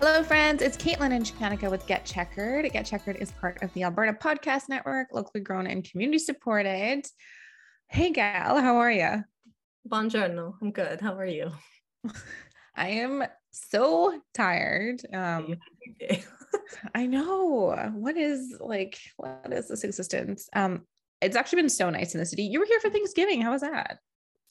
Hello, friends. It's Caitlin and Shanika with Get Checkered. Get Checkered is part of the Alberta Podcast Network, locally grown and community supported. Hey, gal, how are you? Buongiorno. I'm good. How are you? I am so tired. Um, I know. What is like, what is this existence? Um, it's actually been so nice in the city. You were here for Thanksgiving. How was that?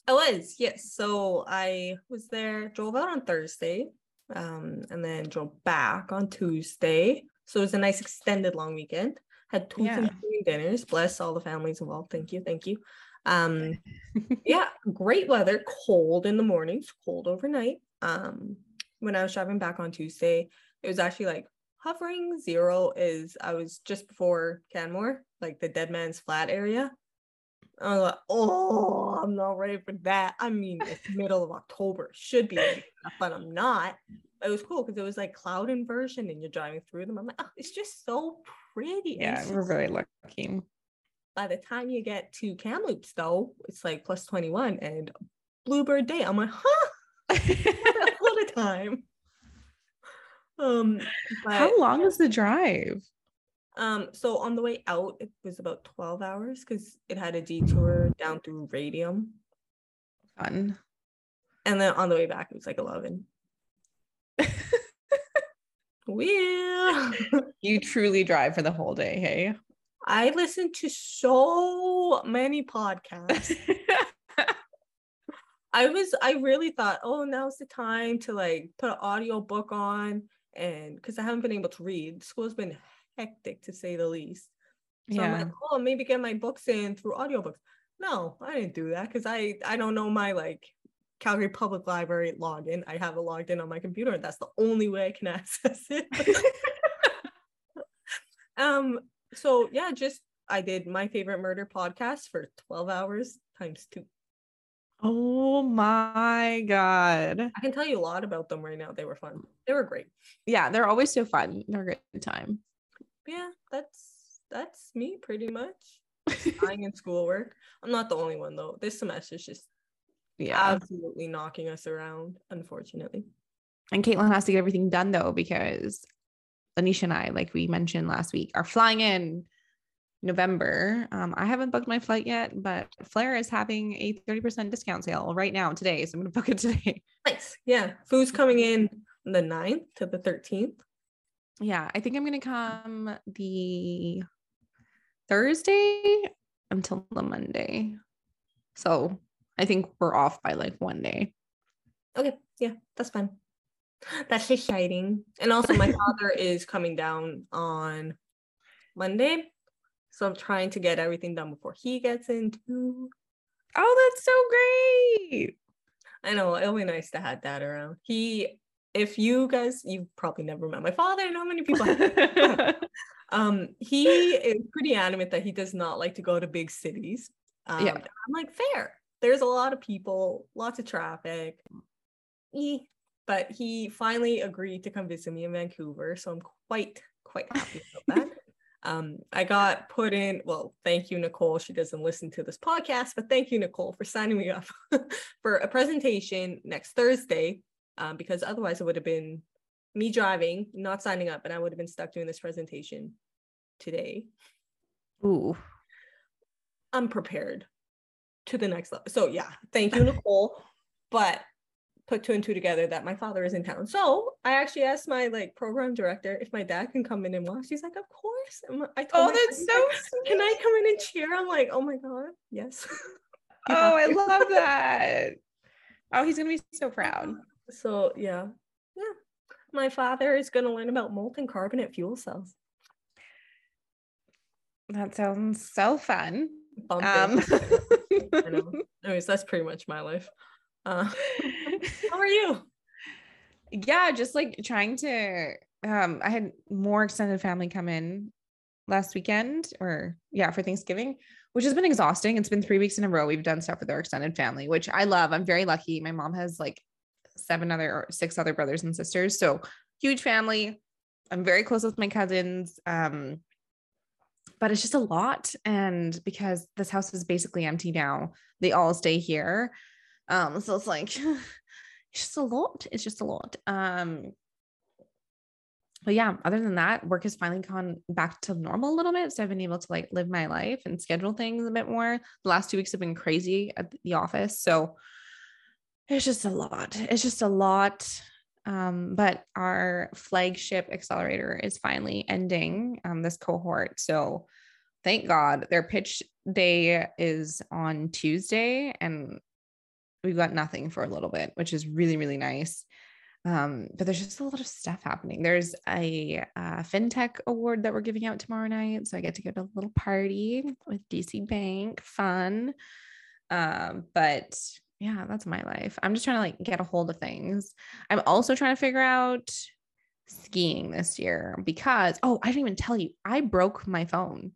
I was, yes. So I was there, drove out on Thursday, um, and then drove back on Tuesday. So it was a nice extended long weekend. Had two yeah. dinners. Bless all the families involved. Thank you. Thank you. Um, yeah, great weather, cold in the mornings, cold overnight. Um, when I was driving back on Tuesday, it was actually like hovering zero is I was just before Canmore, like the Dead Man's Flat area. I was like, oh, I'm not ready for that. I mean, it's middle of October, should be, but I'm not. It was cool because it was like cloud inversion and you're driving through them. I'm like, oh, it's just so pretty. Yeah, we're very lucky. By the time you get to Kamloops, though, it's like plus 21 and Bluebird Day. I'm like, huh? what a time. Um, how long is the drive? Um, so on the way out, it was about 12 hours because it had a detour down through Radium. Fun. And then on the way back, it was like 11. yeah. you truly drive for the whole day, hey? I listen to so many podcasts. I was I really thought, oh, now's the time to like put an audio book on and because I haven't been able to read. School's been hectic to say the least. So yeah. I'm like, oh, maybe get my books in through audiobooks. No, I didn't do that because I I don't know my like Calgary Public Library login. I have it logged in on my computer, and that's the only way I can access it. um, so yeah, just I did my favorite murder podcast for 12 hours times two. Oh my God. I can tell you a lot about them right now. They were fun. They were great. Yeah, they're always so fun. They're a good time. Yeah, that's that's me pretty much. Dying in schoolwork. I'm not the only one though. This semester is just yeah absolutely knocking us around, unfortunately. And Caitlin has to get everything done though, because Anisha and I, like we mentioned last week, are flying in November. Um, I haven't booked my flight yet, but Flair is having a 30% discount sale right now today. So I'm going to book it today. Nice. Yeah. Food's coming in the 9th to the 13th. Yeah. I think I'm going to come the Thursday until the Monday. So I think we're off by like one day. Okay. Yeah. That's fine. That's exciting. And also, my father is coming down on Monday. So I'm trying to get everything done before he gets in too. Oh, that's so great. I know it'll be nice to have dad around. He, if you guys, you've probably never met my father. Not many people. um, he is pretty adamant that he does not like to go to big cities. Um, yeah, I'm like fair. There's a lot of people, lots of traffic. But he finally agreed to come visit me in Vancouver, so I'm quite quite happy about that. Um, I got put in, well, thank you, Nicole. She doesn't listen to this podcast, but thank you, Nicole, for signing me up for a presentation next Thursday, um, because otherwise it would have been me driving, not signing up, and I would have been stuck doing this presentation today. Ooh. I'm prepared to the next level. So, yeah, thank you, Nicole. But put two and two together that my father is in town. So I actually asked my like program director if my dad can come in and watch. She's like, of course. And I told oh, that's so sweet. Can I come in and cheer? I'm like, oh my god, yes. oh, I love that. Oh, he's gonna be so proud. So yeah, yeah. My father is gonna learn about molten carbonate fuel cells. That sounds so fun. Um. I know. Anyways, that's pretty much my life. Uh, how are you? Yeah, just like trying to. Um, I had more extended family come in last weekend, or yeah, for Thanksgiving, which has been exhausting. It's been three weeks in a row. We've done stuff with our extended family, which I love. I'm very lucky. My mom has like seven other or six other brothers and sisters, so huge family. I'm very close with my cousins. Um, but it's just a lot. And because this house is basically empty now, they all stay here. Um, so it's like it's just a lot. It's just a lot. Um, but yeah, other than that, work has finally gone back to normal a little bit. So I've been able to like live my life and schedule things a bit more. The last two weeks have been crazy at the office. So it's just a lot. It's just a lot. Um, but our flagship accelerator is finally ending um, this cohort. So thank God their pitch day is on Tuesday and we've got nothing for a little bit, which is really, really nice. Um, but there's just a lot of stuff happening. There's a uh, fintech award that we're giving out tomorrow night. So I get to go to a little party with DC Bank. Fun. Um, but yeah, that's my life. I'm just trying to like get a hold of things. I'm also trying to figure out skiing this year because oh, I didn't even tell you. I broke my phone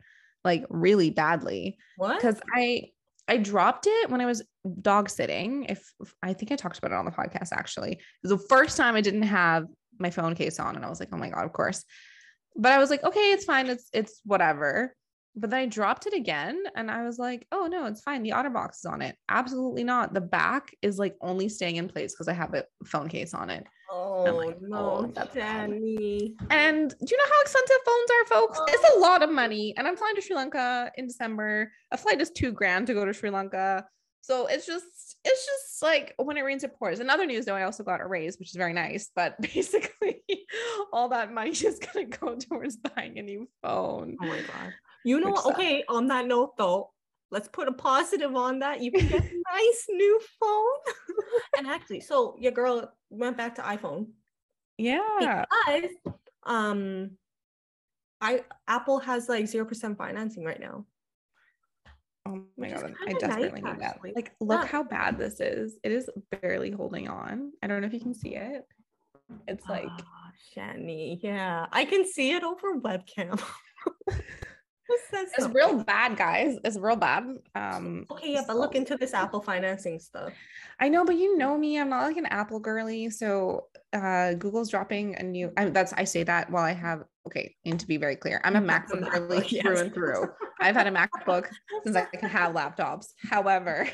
like really badly. What? Because I I dropped it when I was dog sitting. If, if, I think I talked about it on the podcast actually. It was the first time I didn't have my phone case on and I was like, "Oh my god, of course." But I was like, "Okay, it's fine. It's it's whatever." But then I dropped it again and I was like, oh no, it's fine. The OtterBox is on it. Absolutely not. The back is like only staying in place because I have a phone case on it. Oh like, no, oh, Jenny. And do you know how expensive phones are, folks? Oh. It's a oh. lot of money. And I'm flying to Sri Lanka in December. A flight is two grand to go to Sri Lanka. So it's just, it's just like when it rains, it pours. Another news though, I also got a raise, which is very nice. But basically, all that money is gonna go towards buying a new phone. Oh my god. You know, okay, on that note though, let's put a positive on that. You can get a nice new phone. and actually, so your girl went back to iPhone. Yeah. Because um I Apple has like 0% financing right now. Oh my god, I desperately nice, need that. Like, look yeah. how bad this is. It is barely holding on. I don't know if you can see it. It's like oh, Shani. Yeah, I can see it over webcam. it's real bad, guys. It's real bad. Um, okay, yeah, but look into this Apple financing stuff. I know, but you know me, I'm not like an Apple girly. So uh, Google's dropping a new. I, that's I say that while I have. Okay, and to be very clear, I'm a MacBook, MacBook girly yes. through and through. I've had a MacBook since I can have laptops. However,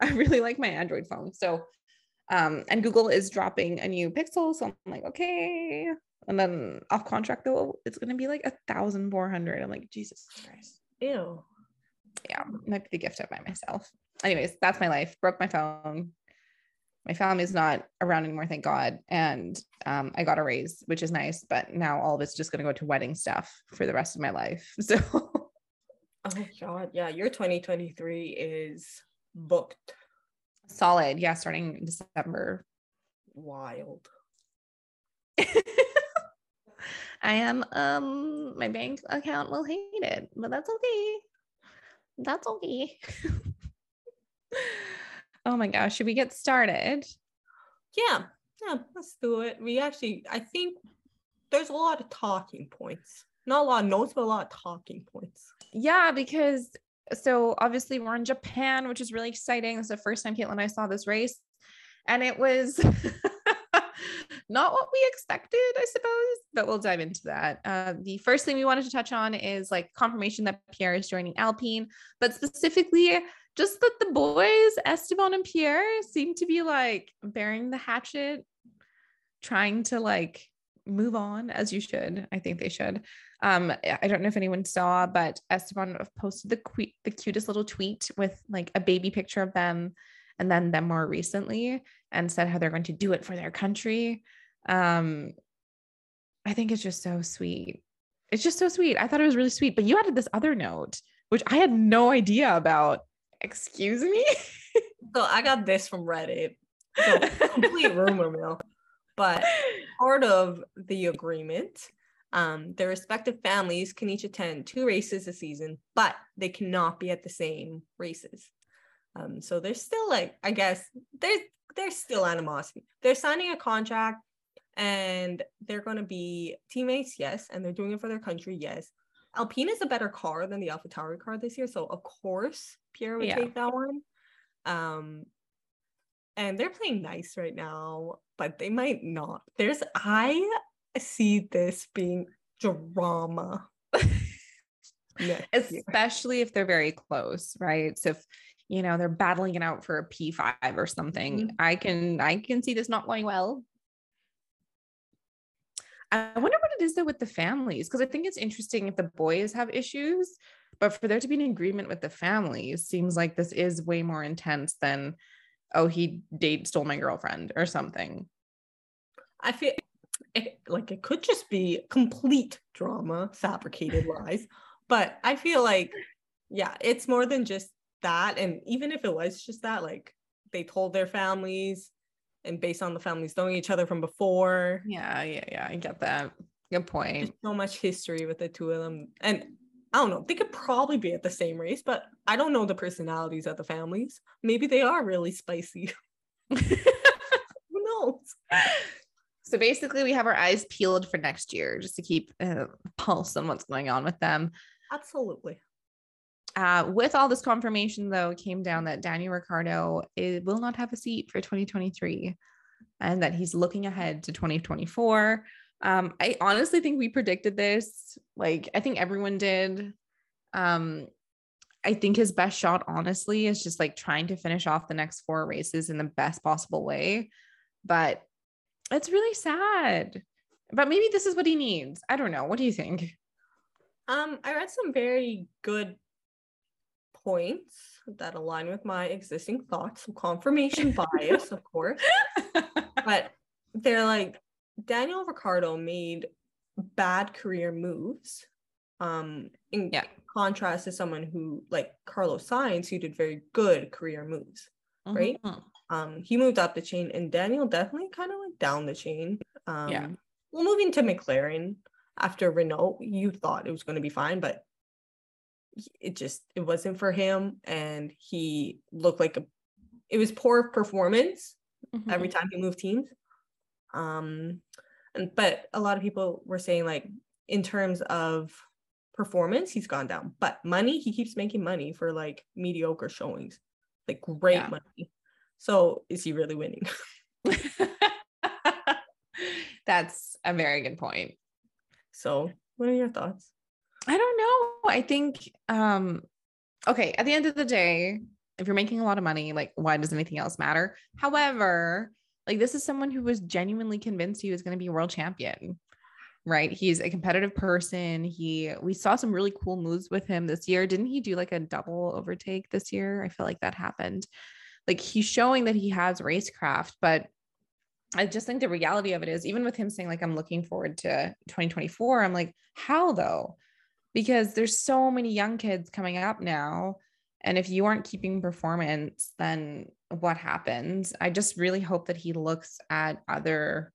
I really like my Android phone. So, um, and Google is dropping a new Pixel. So I'm like, okay, and then off contract though, it's gonna be like a thousand four hundred. I'm like, Jesus Christ. Ew. Yeah, might be the gift I buy myself. Anyways, that's my life. Broke my phone. My family's not around anymore, thank God. And um, I got a raise, which is nice. But now all of it's just gonna go to wedding stuff for the rest of my life. So Oh God, yeah, your 2023 is booked. Solid, yeah, starting in December. Wild. I am um my bank account will hate it, but that's okay. That's okay. oh my gosh, should we get started? Yeah, yeah, let's do it. We actually, I think there's a lot of talking points. Not a lot of notes, but a lot of talking points. Yeah, because so obviously we're in Japan, which is really exciting. It's the first time Caitlin and I saw this race. And it was not what we expected, I suppose, but we'll dive into that. Uh, the first thing we wanted to touch on is like confirmation that Pierre is joining Alpine, but specifically just that the boys, Esteban and Pierre, seem to be like bearing the hatchet, trying to like move on as you should. I think they should. Um, I don't know if anyone saw, but Esteban posted the que- the cutest little tweet with like a baby picture of them and then them more recently and said how they're going to do it for their country. Um, I think it's just so sweet. It's just so sweet. I thought it was really sweet. But you added this other note, which I had no idea about. Excuse me. so I got this from Reddit. So complete rumor mill. But part of the agreement, um, their respective families can each attend two races a season, but they cannot be at the same races. Um, so there's still like, I guess there's there's still animosity. They're signing a contract and they're going to be teammates, yes, and they're doing it for their country, yes. Alpine is a better car than the AlphaTauri car this year, so of course Pierre would yeah. take that one. Um, and they're playing nice right now, but they might not. There's I see this being drama. especially if they're very close, right? So if you know, they're battling it out for a P5 or something. Mm-hmm. I can I can see this not going well. I wonder what it is though with the families because I think it's interesting if the boys have issues, but for there to be an agreement with the families seems like this is way more intense than oh he date stole my girlfriend or something. I feel it, like it could just be complete drama, fabricated lies, but I feel like yeah, it's more than just that and even if it was just that like they told their families and based on the families knowing each other from before. Yeah, yeah, yeah. I get that. Good point. There's so much history with the two of them. And I don't know, they could probably be at the same race, but I don't know the personalities of the families. Maybe they are really spicy. Who knows? So basically, we have our eyes peeled for next year just to keep a pulse on what's going on with them. Absolutely. Uh, with all this confirmation, though, it came down that Daniel Ricciardo is, will not have a seat for 2023 and that he's looking ahead to 2024. Um, I honestly think we predicted this. Like, I think everyone did. Um, I think his best shot, honestly, is just like trying to finish off the next four races in the best possible way. But it's really sad. But maybe this is what he needs. I don't know. What do you think? Um, I read some very good points that align with my existing thoughts. So confirmation bias, of course. but they're like Daniel Ricciardo made bad career moves. Um, in yeah. contrast to someone who like Carlos Sainz, who did very good career moves, mm-hmm. right? Um, he moved up the chain, and Daniel definitely kind of went down the chain. Um, yeah. Well, moving to McLaren after Renault, you thought it was going to be fine, but it just it wasn't for him and he looked like a it was poor performance mm-hmm. every time he moved teams um and but a lot of people were saying like in terms of performance he's gone down but money he keeps making money for like mediocre showings like great yeah. money so is he really winning that's a very good point so what are your thoughts I don't know. I think um okay, at the end of the day, if you're making a lot of money, like why does anything else matter? However, like this is someone who was genuinely convinced he was going to be a world champion. Right? He's a competitive person. He we saw some really cool moves with him this year. Didn't he do like a double overtake this year? I feel like that happened. Like he's showing that he has racecraft, but I just think the reality of it is even with him saying like I'm looking forward to 2024, I'm like, how though? because there's so many young kids coming up now and if you aren't keeping performance then what happens i just really hope that he looks at other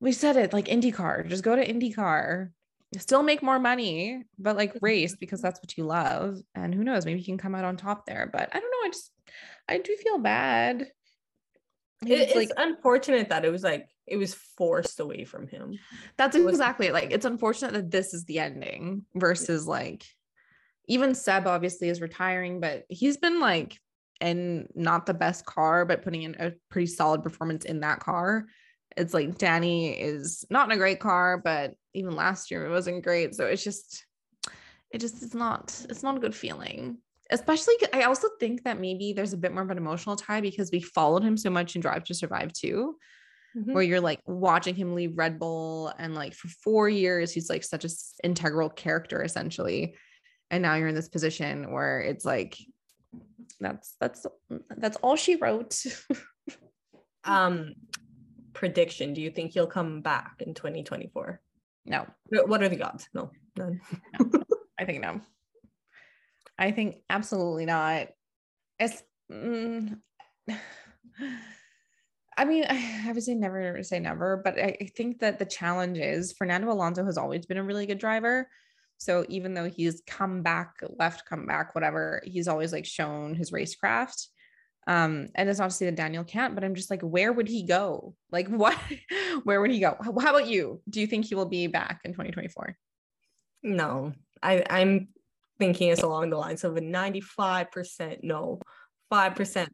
we said it like indycar just go to indycar still make more money but like race because that's what you love and who knows maybe you can come out on top there but i don't know i just i do feel bad it's, it's like unfortunate that it was like it was forced away from him. That's exactly like it's unfortunate that this is the ending versus like even Seb obviously is retiring, but he's been like in not the best car, but putting in a pretty solid performance in that car. It's like Danny is not in a great car, but even last year it wasn't great. So it's just, it just is not, it's not a good feeling especially I also think that maybe there's a bit more of an emotional tie because we followed him so much in Drive to Survive too, mm-hmm. where you're like watching him leave Red Bull and like for four years he's like such an integral character essentially, and now you're in this position where it's like that's that's that's all she wrote. um, prediction: Do you think he'll come back in 2024? No. What are the odds? No, none. no. I think no. I think absolutely not. It's, mm, I mean, I would say never say never, but I think that the challenge is Fernando Alonso has always been a really good driver. So even though he's come back, left, come back, whatever, he's always like shown his racecraft. Um, and it's not to say that Daniel can't, but I'm just like, where would he go? Like, what, where would he go? How about you? Do you think he will be back in 2024? No, I, I'm thinking it's along the lines of a 95% no, 5%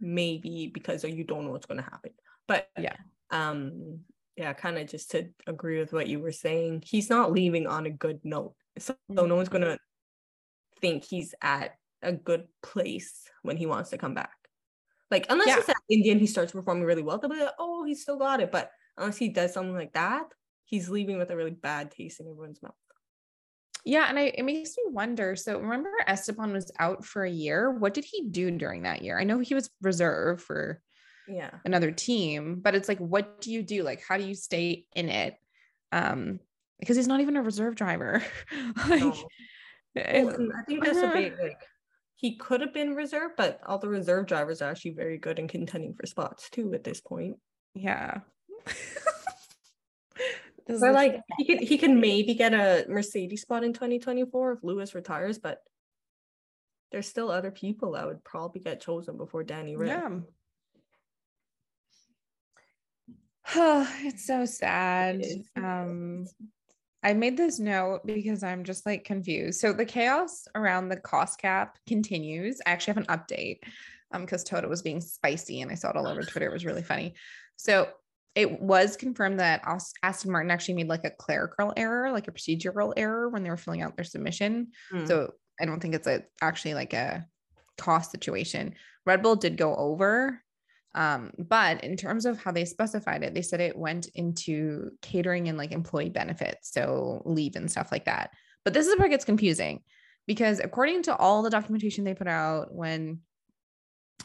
maybe because you don't know what's going to happen. But yeah, um, yeah, kind of just to agree with what you were saying, he's not leaving on a good note. So, so no one's going to think he's at a good place when he wants to come back. Like unless Yeah. he's at Indian, he starts performing really well. They'll be like, oh, he still got it. But unless he does something like that, he's leaving with a really bad taste in everyone's mouth. Yeah, and I, it makes me wonder. So remember, Esteban was out for a year. What did he do during that year? I know he was reserve for Yeah. another team, but it's like, what do you do? Like, how do you stay in it? Um, because he's not even a reserve driver. like, No. I think that's a big like he could have been reserve, but all the reserve drivers are actually very good in contending for spots too at this point. yeah. Or like he could he can maybe get a Mercedes spot in 2024 if Lewis retires, but there's still other people that would probably get chosen before Danny Rick. yeah. Oh, it's so sad. It. Um, I made this note because I'm just like confused. So the chaos around the cost cap continues. I actually have an update um because Toto was being spicy and I saw it all over Twitter. It was really funny. So it was confirmed that Aston Martin actually made like a clerical error, like a procedural error when they were filling out their submission. Hmm. So I don't think it's a actually like a cost situation. Red Bull did go over. Um, but in terms of how they specified it, they said it went into catering and like employee benefits, so leave and stuff like that. But this is where it gets confusing because according to all the documentation they put out when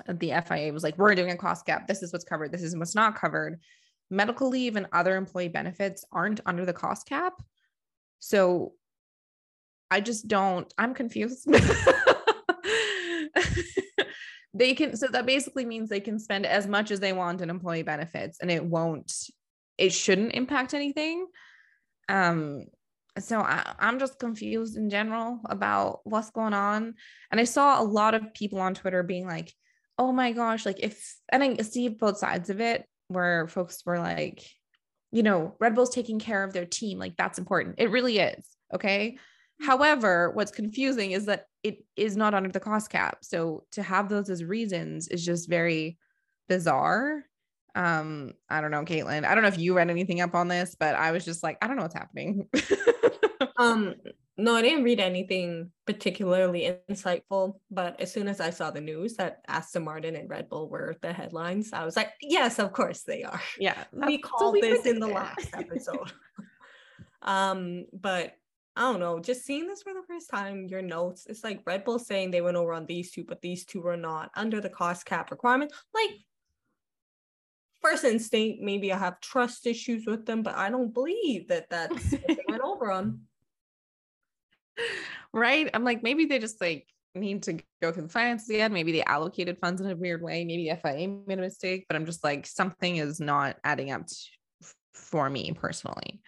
the FIA was like, we're doing a cost cap, this is what's covered, this is what's not covered. Medical leave and other employee benefits aren't under the cost cap. So I just don't, I'm confused. they can, so that basically means they can spend as much as they want in employee benefits and it won't, it shouldn't impact anything. Um, so I, I'm just confused in general about what's going on. And I saw a lot of people on Twitter being like, oh my gosh, like if, and I see both sides of it where folks were like, you know, Red Bull's taking care of their team. Like that's important. It really is. Okay. However, what's confusing is that it is not under the cost cap. So to have those as reasons is just very bizarre. Um, I don't know, Caitlin. I don't know if you read anything up on this, but I was just like, I don't know what's happening. Um, no, I didn't read anything particularly insightful, but as soon as I saw the news that Aston Martin and Red Bull were the headlines, I was like, yes, of course they are. yeah. we called we this in the last episode. um, but I don't know, just seeing this for the first time, your notes, it's like Red Bull saying they went over on these two, but these two were not under the cost cap requirement. Like, first instinct, maybe I have trust issues with them, but I don't believe that that's what they went over on. right? I'm like, maybe they just like need to go through the finances again. Maybe they allocated funds in a weird way. Maybe the FIA made a mistake, but I'm just like, something is not adding up for me personally.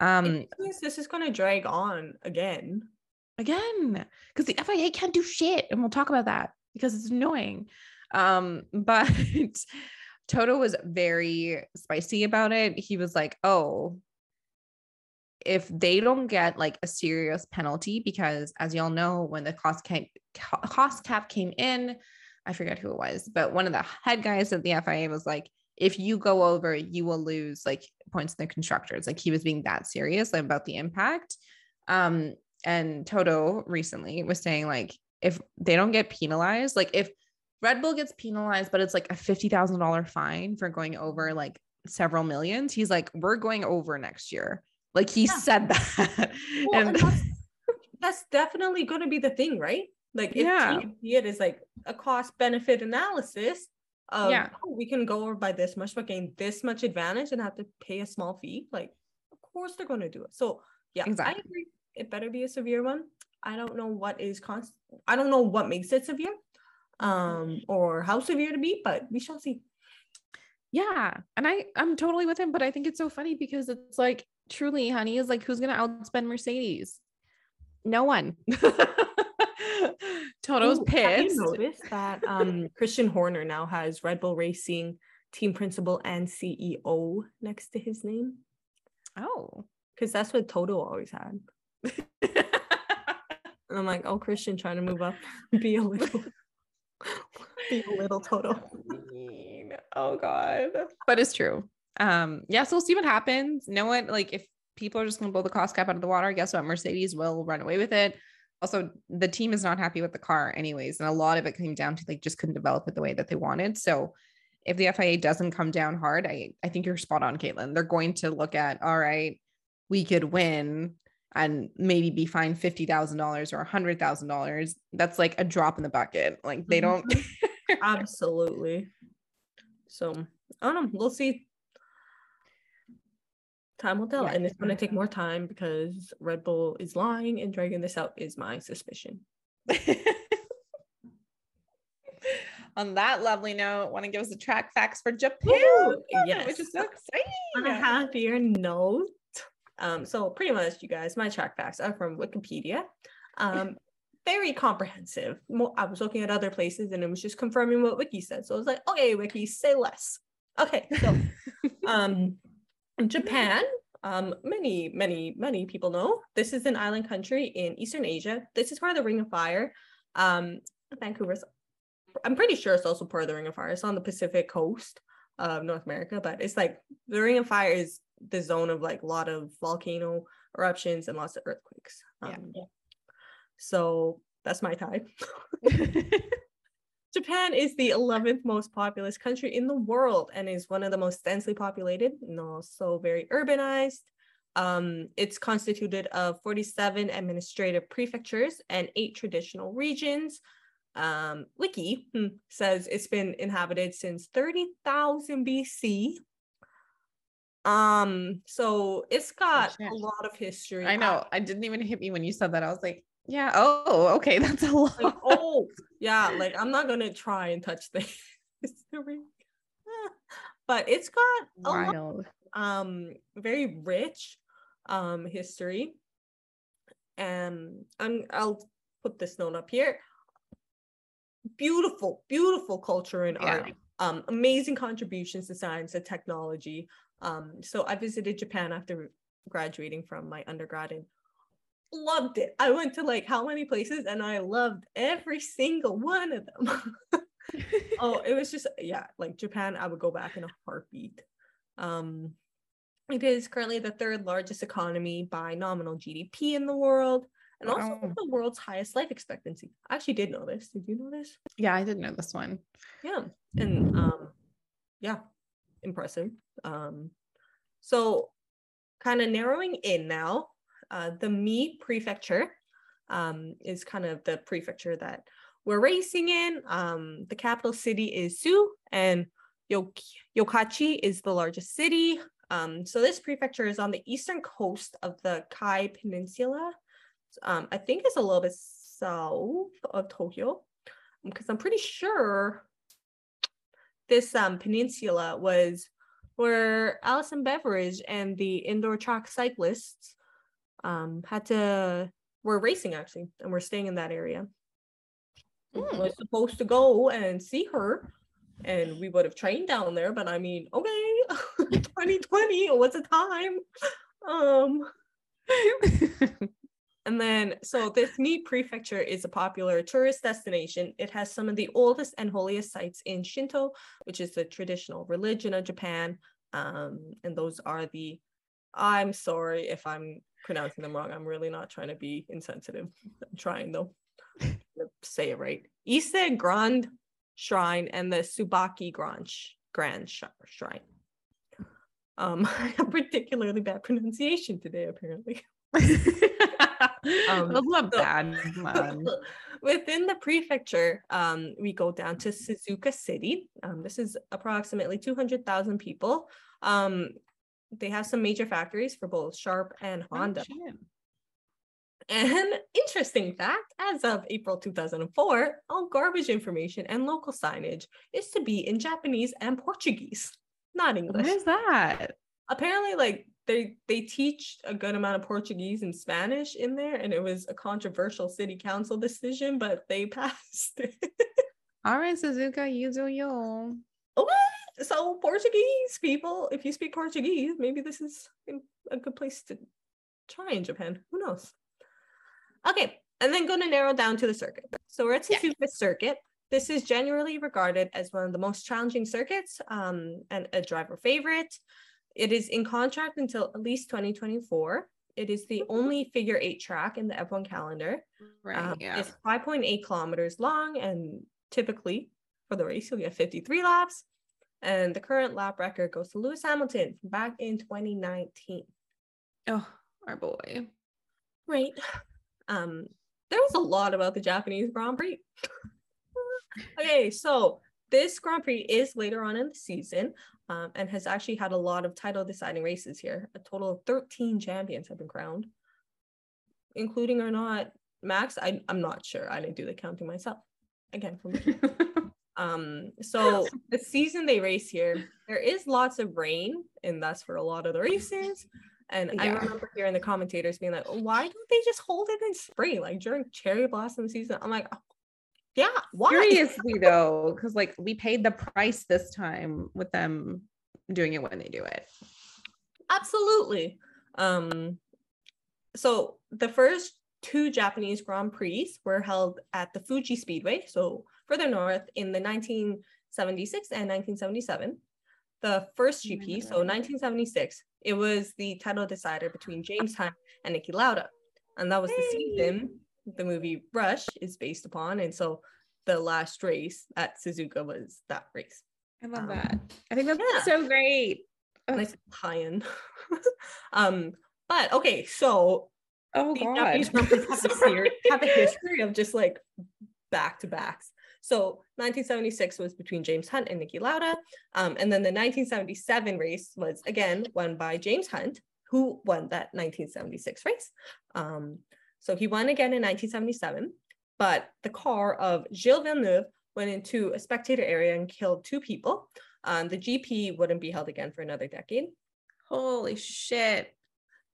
Um, this is going to drag on again. again, because the FIA can't do shit, and we'll talk about that because it's annoying. Um, but Toto was very spicy about it. He was like, "Oh, if they don't get like a serious penalty, because as y'all know, when the cost cap cost cap came in, I forget who it was, but one of the head guys at the FIA was like, if you go over, you will lose like points in the constructors. Like he was being that serious about the impact. Um, and Toto recently was saying like if they don't get penalized, like if Red Bull gets penalized, but it's like a fifty thousand dollar fine for going over like several millions, he's like, we're going over next year. Like he Yeah. said that. Well, and and that's, that's definitely going to be the thing, right? Like, if Yeah. it is like a cost benefit analysis of, Yeah. oh, we can go over by this much, but gain this much advantage and have to pay a small fee. Like, of course they're going to do it. So, yeah, Exactly. I agree. It better be a severe one. I don't know what is const. I don't know what makes it severe, um, or how severe to be, but we shall see. Yeah. And I I'm totally with him, but I think it's so funny because it's like truly, honey, is like who's gonna outspend Mercedes? No one. Toto's Ooh, Have pissed. you noticed that um, Christian Horner now has Red Bull Racing team principal and CEO next to his name? Oh. Because that's what Toto always had. And I'm like, oh, Christian trying to move up, be a little, be a little Toto. Oh god. But it's true. Um, yeah, so we'll see what happens. Know what? Like if people are just gonna blow the cost cap out of the water, guess what? Mercedes will run away with it. Also the team is not happy with the car anyways and a lot of it came down to like just couldn't develop it the way that they wanted so if the FIA doesn't come down hard I I think you're spot on Caitlin they're going to look at all right we could win and maybe be fined $50,000 or a $100,000 that's like a drop in the bucket like they don't Mm-hmm. Absolutely. So I don't know. We'll see. Time will tell. Yeah, and it's going to take more time because Red Bull is lying and dragging this out, is my suspicion. on that lovely note want to give us the track facts for Japan! Yes. which is so exciting On a happier note, um, so pretty much, you guys, my track facts are from Wikipedia. Um, very comprehensive. I was looking at other places and it was just confirming what Wiki said. So I was like, okay, Wiki, say less. Okay, so um, Japan, um, many, many, many people know this is an island country in Eastern Asia. This is part of the Ring of Fire. Um, Vancouver's, I'm pretty sure it's also part of the Ring of Fire. It's on the Pacific coast of North America, but it's like the Ring of Fire is the zone of like a lot of volcano eruptions and lots of earthquakes. Yeah. Um, so that's my type. Japan is the 11th most populous country in the world and is one of the most densely populated and also very urbanized. Um, it's constituted of 47 administrative prefectures and eight traditional regions. Um, Wiki hmm, says it's been inhabited since 30,000 BC. Um, so it's got shit. a lot of history. I know. I didn't even hit me when you said that. I was like, yeah. Oh, okay. That's a lot. like, oh yeah like i'm not gonna try and touch the but it's got a lot, um very rich um history and i'm i'll put this note up here beautiful beautiful culture and art um amazing contributions to science and technology um so i visited japan after graduating from my undergrad and loved it. I went to like how many places and I loved every single one of them. oh, it was just yeah, like Japan, I would go back in a heartbeat. Um it is currently the third largest economy by nominal GDP in the world and also the world's highest life expectancy. I actually did know this. Did you know this? Yeah, I didn't know this one. Yeah. And um yeah, impressive. Um so kind of narrowing in now, uh the Mie prefecture um is kind of the prefecture that we're racing in. Um the capital city is Tsu and Yok- Yokkaichi is the largest city. Um so this prefecture is on the eastern coast of the Kai Peninsula. Um I think it's a little bit south of Tokyo because I'm pretty sure this um, peninsula was where Allison Beveridge and the indoor track cyclists um, had to we're racing actually, and we're staying in that area. Hmm. Was supposed to go and see her, and we would have trained down there. But I mean, okay, 2020, what's the time? Um, and then, so this Mie prefecture is a popular tourist destination. It has some of the oldest and holiest sites in Shinto, which is the traditional religion of Japan. Um, and those are the, I'm sorry if I'm pronouncing them wrong. I'm really not trying to be insensitive. I'm trying though to say it right. Ise Grand Shrine and the Tsubaki Grand, Grand Sh- Shrine. Um, I have particularly bad pronunciation today, apparently. Um, not bad. Within the prefecture, um, we go down to Suzuka City. Um, this is approximately 200,000 people. Um, they have some major factories for both Sharp and Honda. And interesting fact, as of April 2004, all garbage information and local signage is to be in Japanese and Portuguese, not English. What is that? Apparently, like they they teach a good amount of Portuguese and Spanish in there, and it was a controversial city council decision, but they passed it. All right, Suzuka, you do you. okay, so Portuguese people, if you speak Portuguese, maybe this is a good place to try in Japan. Who knows? Okay, and then going to narrow down to the circuit. So we're at Yeah. Suzuka Circuit. This is generally regarded as one of the most challenging circuits um, and a driver favorite. It is in contract until at least 2024. it is the only figure eight track in the F1 calendar. Right. Um, yeah. It's 5.8 kilometers long, and typically for the race, you'll get 53 laps. And the current lap record goes to Lewis Hamilton from back in 2019. Oh, our boy. Right. Um, there was a lot about the Japanese Grand Prix. okay, so this Grand Prix is later on in the season um, and has actually had a lot of title deciding races here. A total of 13 champions have been crowned, including or not Max. I, I'm not sure. I didn't do the counting myself. Again, from um, so the season they race here, there is lots of rain, and that's for a lot of the races. And I remember hearing the commentators being like, why don't they just hold it in spring, like during cherry blossom season? I'm like, "Oh, yeah, why? Seriously though, because like we paid the price this time with them doing it when they do it. Absolutely. Um, so the first two Japanese Grand Prix were held at the Fuji Speedway, so further north in the 1976 and 1977. The first GP, so 1976, it was the title decider between James Hunt and Niki Lauda. And that was the Hey. season the movie Rush is based upon. And so the last race at Suzuka was that race. I love Um, that. I think that's yeah. so great. Nice tie-in. um, but okay, so Oh the god. Japanese have a, have a history of just like back to backs. So 1976 was between James Hunt and Niki Lauda. Um, and then the 1977 race was again won by James Hunt, who won that 1976 race. Um, so he won again in 1977, but the car of Gilles Villeneuve went into a spectator area and killed two people. Um, the GP wouldn't be held again for another decade. Holy shit.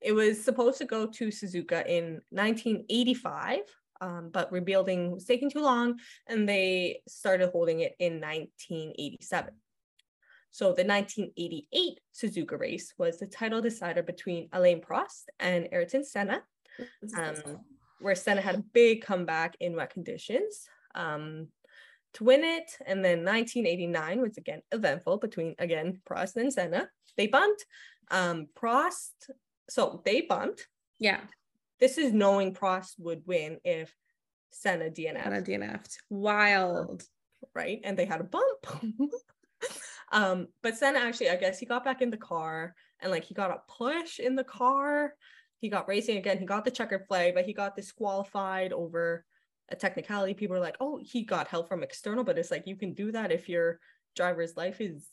It was supposed to go to Suzuka in 1985, um, but rebuilding was taking too long, and they started holding it in 1987. So the 1988 Suzuka race was the title decider between Alain Prost and Ayrton Senna, um, where Senna had a big comeback in wet conditions um, to win it. And then 1989 was again eventful between again Prost and Senna. They bumped. Um, Prost, so they bumped. yeah. This is knowing Prost would win if Senna DNF, of DNF'd. Wild. right? And they had a bump. um, but Senna actually, I guess he got back in the car and like he got a push in the car. He got racing again. He got the checkered flag, but he got disqualified over a technicality. People are like, oh, he got help from external, but it's like you can do that if your driver's life is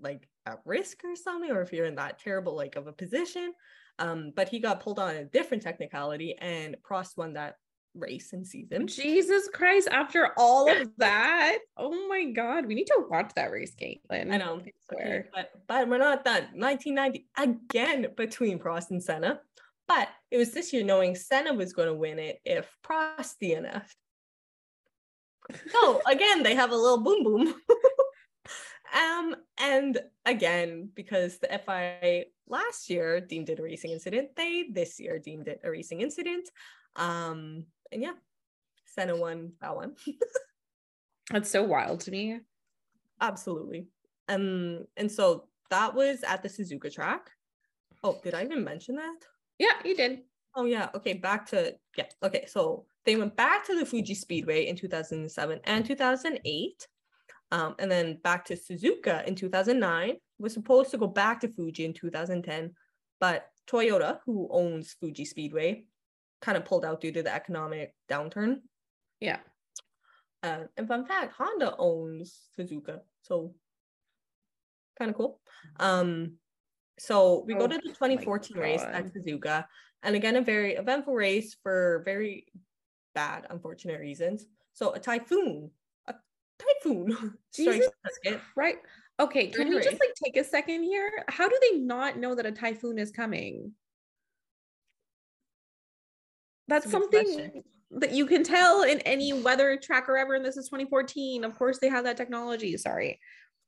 like at risk or something, or if you're in that terrible like of a position. Um, but he got pulled on a different technicality, and Prost won that race and season. Jesus Christ, after all of that. Oh my god. We need to watch that race, Caitlin. I know. I Okay, but but we're not done. 1990 again between Prost and Senna. But it was this year knowing Senna was going to win it if Prost DNF'd. So again, they have a little boom boom. um, and again, because the FIA last year deemed it a racing incident, they this year deemed it a racing incident. Um, and yeah, Senna won that one. That's so wild to me. Absolutely. Um, and so that was at the Suzuka track. Oh, did I even mention that? Yeah, you did. Oh yeah. Okay, back to yeah. Okay, so they went back to the Fuji Speedway in 2007 and 2008. Um, and then back to Suzuka in 2009. Was supposed to go back to Fuji in 2010, but Toyota, who owns Fuji Speedway, kind of pulled out due to the economic downturn. Yeah. Uh, and fun fact, Honda owns Suzuka, so kind of cool. Um, so we go Oh to the 2014 race at Suzuka, and again a very eventful race for very bad, unfortunate reasons. So a typhoon, typhoon Jesus. Right. Okay, can we just like take a second here? How do they not know that a typhoon is coming? That's That's something question. that you can tell in any weather tracker ever, and this is 2014. Of course, they have that technology. Sorry.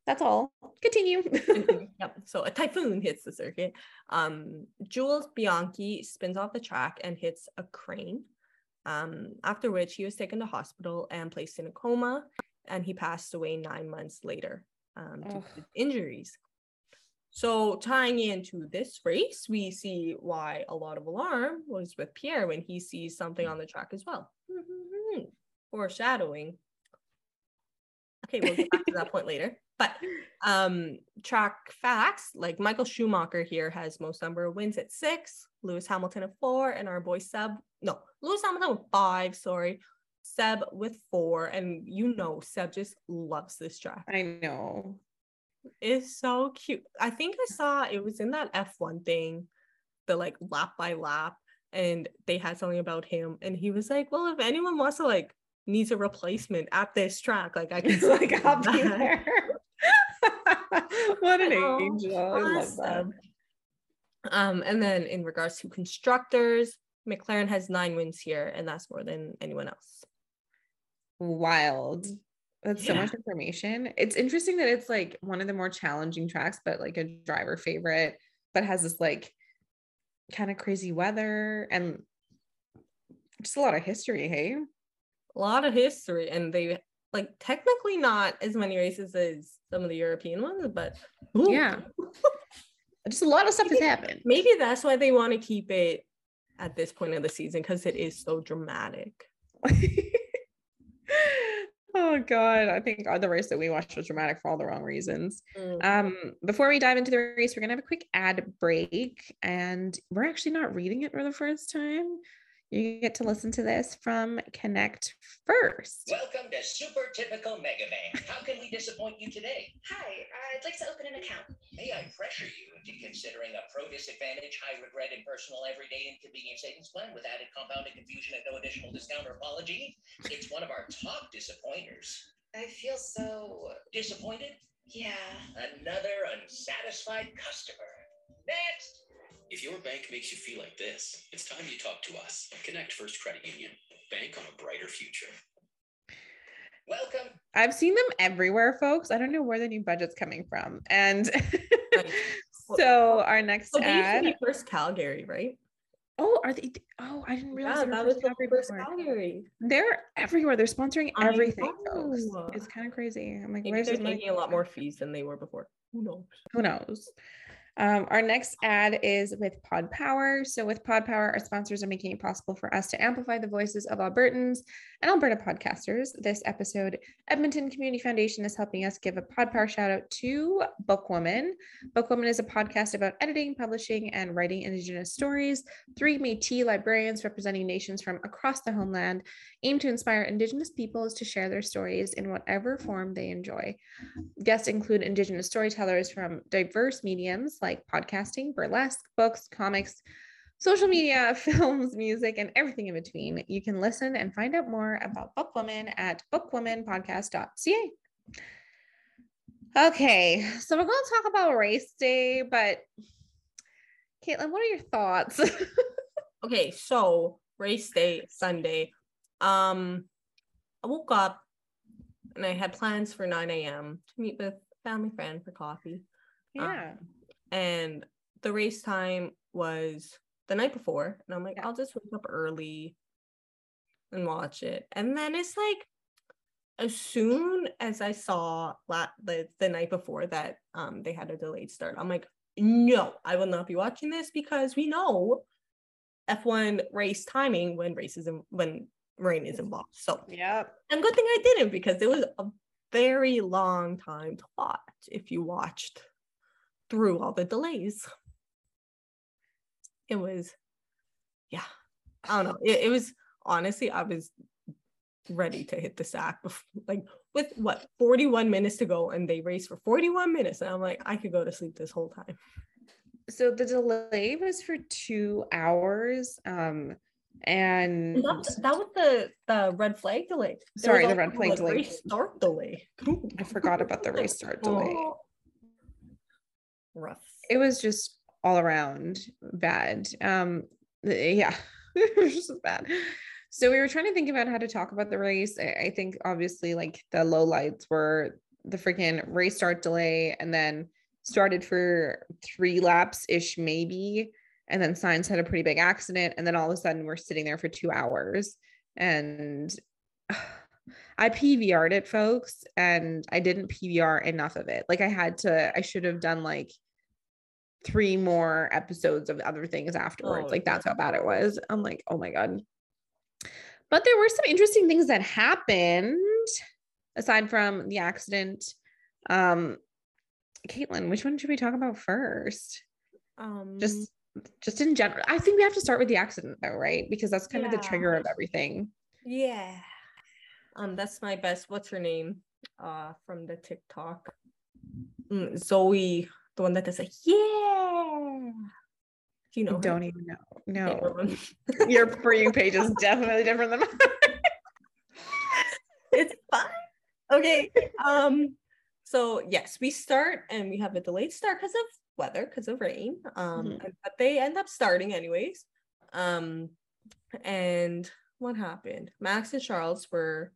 That's all. Continue. yep. So a typhoon hits the circuit. Um, Jules Bianchi spins off the track and hits a crane. Um, after which he was taken to hospital and placed in a coma, and he passed away nine months later um, due to injuries. So tying into this race, we see why a lot of alarm was with Pierre when he sees something on the track as well. Foreshadowing. Okay, we'll get back to that point later. But um track facts, like Michael Schumacher here has most number of wins at six, Lewis Hamilton at four, and our boy Seb, no, Lewis Hamilton with five, sorry. Seb with four, and you know Seb just loves this track. I know. It's so cute. I think I saw it was in that F1 thing, the like lap by lap, and they had something about him, and he was like, "Well, if anyone wants to like needs a replacement at this track, like I can like I'll be there." what an oh, angel! I love that. Um, and then in regards to constructors, McLaren has nine wins here, and that's more than anyone else. Wild. That's yeah. so much information. It's interesting that it's like one of the more challenging tracks, but like a driver favorite, but has this like kind of crazy weather and just a lot of history. Hey, a lot of history, and they like technically not as many races as some of the European ones, but ooh. yeah, just a lot of stuff maybe, has happened. Maybe that's why they want to keep it at this point of the season because it is so dramatic. Oh God, I think the race that we watched was dramatic for all the wrong reasons. Mm-hmm. Um, before we dive into the race, we're gonna have a quick ad break, and we're actually not reading it for the first time. You get to listen to this from Connect First. Welcome to Super Typical Mega Bank. How can we disappoint you today? Hi, I'd like to open an account. May I pressure you into considering a pro disadvantage, high regret, and personal everyday inconvenience savings plan with added compounded confusion and no additional discount or apology? It's one of our top disappointers. I feel so disappointed. Yeah. Another unsatisfied customer. Next. If your bank makes you feel like this, it's time you talk to us. Connect First Credit Union. Bank on a brighter future. Welcome. I've seen them everywhere, folks. I don't know where the new budget's coming from. And so our next well, ad. first Calgary, right? Oh, are they? Oh, I didn't realize yeah, that was the first Calgary. They're everywhere. They're sponsoring everything, folks. It's kind of crazy. I'm like, Maybe they're taking a lot more fees than they were before. Who knows? Who knows? Um, our next ad is with Pod Power. So, with Pod Power, our sponsors are making it possible for us to amplify the voices of Albertans and Alberta podcasters. This episode, Edmonton Community Foundation is helping us give a Pod Power shout out to Bookwoman. Bookwoman is a podcast about editing, publishing, and writing Indigenous stories. Three Metis librarians representing nations from across the homeland aim to inspire Indigenous peoples to share their stories in whatever form they enjoy. Guests include Indigenous storytellers from diverse mediums like podcasting, burlesque, books, comics, social media, films, music, and everything in between. You can listen and find out more about Bookwoman at bookwomanpodcast.ca. Okay, so we're going to talk about race day, but Caitlin, what are your thoughts? okay, so race day Sunday. Um, I woke up and I had plans for 9 a.m. to meet with family friend for coffee. Yeah. Um, and the race time was the night before and i'm like yeah. i'll just wake up early and watch it and then it's like as soon as i saw la- the, the night before that um they had a delayed start i'm like no i will not be watching this because we know f1 race timing when races in, when rain is involved so yeah and good thing i didn't because it was a very long time to watch if you watched through all the delays. It was, yeah, I don't know. It, it was honestly, I was ready to hit the sack before, like with what 41 minutes to go and they raced for 41 minutes and i'm like i could go to sleep this whole time. So the delay was for two hours um and that, that was the the red flag delay. Sorry the red flag delay. race start delay. I forgot about the race start delay. Oh rough. It was just all around bad. Um, yeah, it was just bad. So we were trying to think about how to talk about the race. I, I think obviously like the low lights were the freaking race start delay and then started for three laps ish maybe and then Sainz had a pretty big accident and then all of a sudden we're sitting there for two hours and I PVR'd it, folks, and I didn't PVR enough of it. Like I had to, I should have done like three more episodes of other things afterwards. Oh, like that's how bad it was. I'm like, oh my God. But there were some interesting things that happened aside from the accident. Um, Caitlin, which one should we talk about first? Um, Just just in general. I think we have to start with the accident though, right? Because that's kind of the trigger of everything. yeah. Um, that's my best. What's her name? Uh, from the TikTok. Mm, Zoe, the one that does like, yeah. You know? I don't even know. No. Your for you page is definitely different than mine. it's fine. Okay. Um, so yes, we start and we have a delayed start because of weather, because of rain. Um, Mhm. but they end up starting anyways. Um, and what happened? Max and Charles were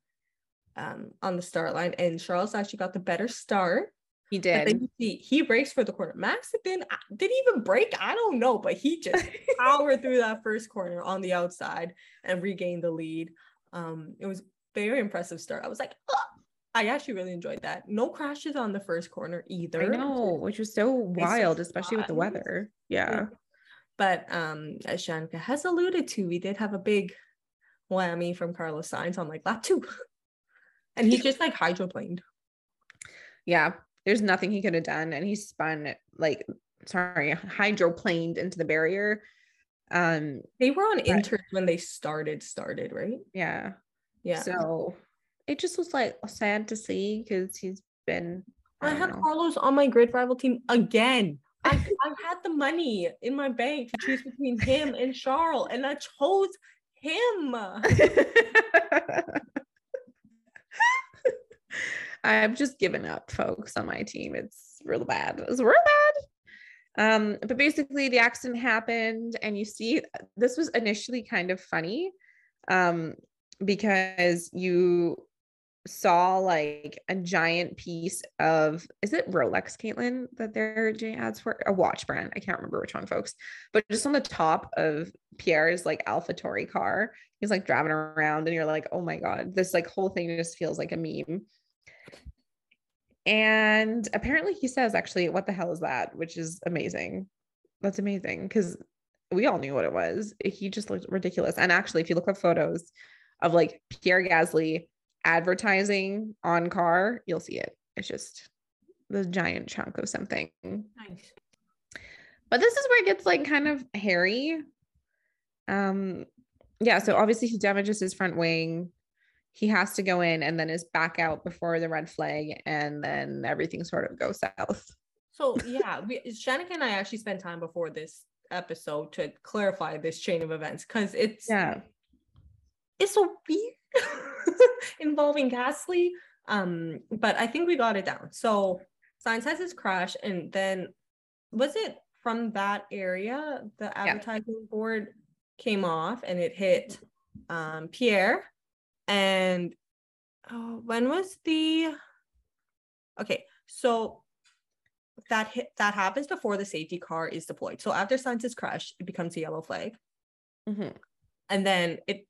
um on the start line, and Charles actually got the better start. He But did. then you see he brakes for the corner. Max didn't didn't even brake. I don't know, but he just powered through that first corner on the outside and regained the lead. Um, it was very impressive start. I was like, "Ah!" I actually really enjoyed that. No crashes on the first corner either. I know, which was so wild, especially with the weather. Yeah. But um, as Shanika has alluded to, we did have a big whammy from Carlos Sainz on like lap two, and he just like hydroplaned. Yeah. There's nothing he could have done. And he spun like sorry, hydroplaned into the barrier. Um, They were on inters when they started. Started right? yeah. Yeah. So it just was like sad to see because he's been I I had know. Carlos on my grid rival team again. I, I had the money in my bank to choose between him and Charles, and I chose him. I've just given up, folks, on my team. It's real bad. It's real bad. Um, but basically the accident happened, and you see this was initially kind of funny. Um, because you saw like a giant piece of is it Rolex, Caitlin, that they're doing ads for a watch brand? I can't remember which one, folks. But just on the top of Pierre's like AlphaTauri car, he's like driving around, and you're like, oh my god, this like whole thing just feels like a meme. And apparently, he says, actually, what the hell is that? Which is amazing. That's amazing because we all knew what it was. He just looked ridiculous. And actually, if you look up photos of like Pierre Gasly advertising on car, you'll see it. It's just the giant chunk of something. Nice. But this is where it gets like kind of hairy. Um, yeah, so obviously he damages his front wing. He has to go in and then is back out before the red flag, and then everything sort of goes south. So yeah, we Shanika and I actually spent time before this episode to clarify this chain of events because it's Yeah. it's so weird involving Gasly. Um, but I think we got it down. So Sainz has his crash, and then was it from that area the advertising board came off and it hit um Pierre and oh, when was the okay so that hit that happens before the safety car is deployed. So after Sainz's crash it becomes a yellow flag. Mhm. and then it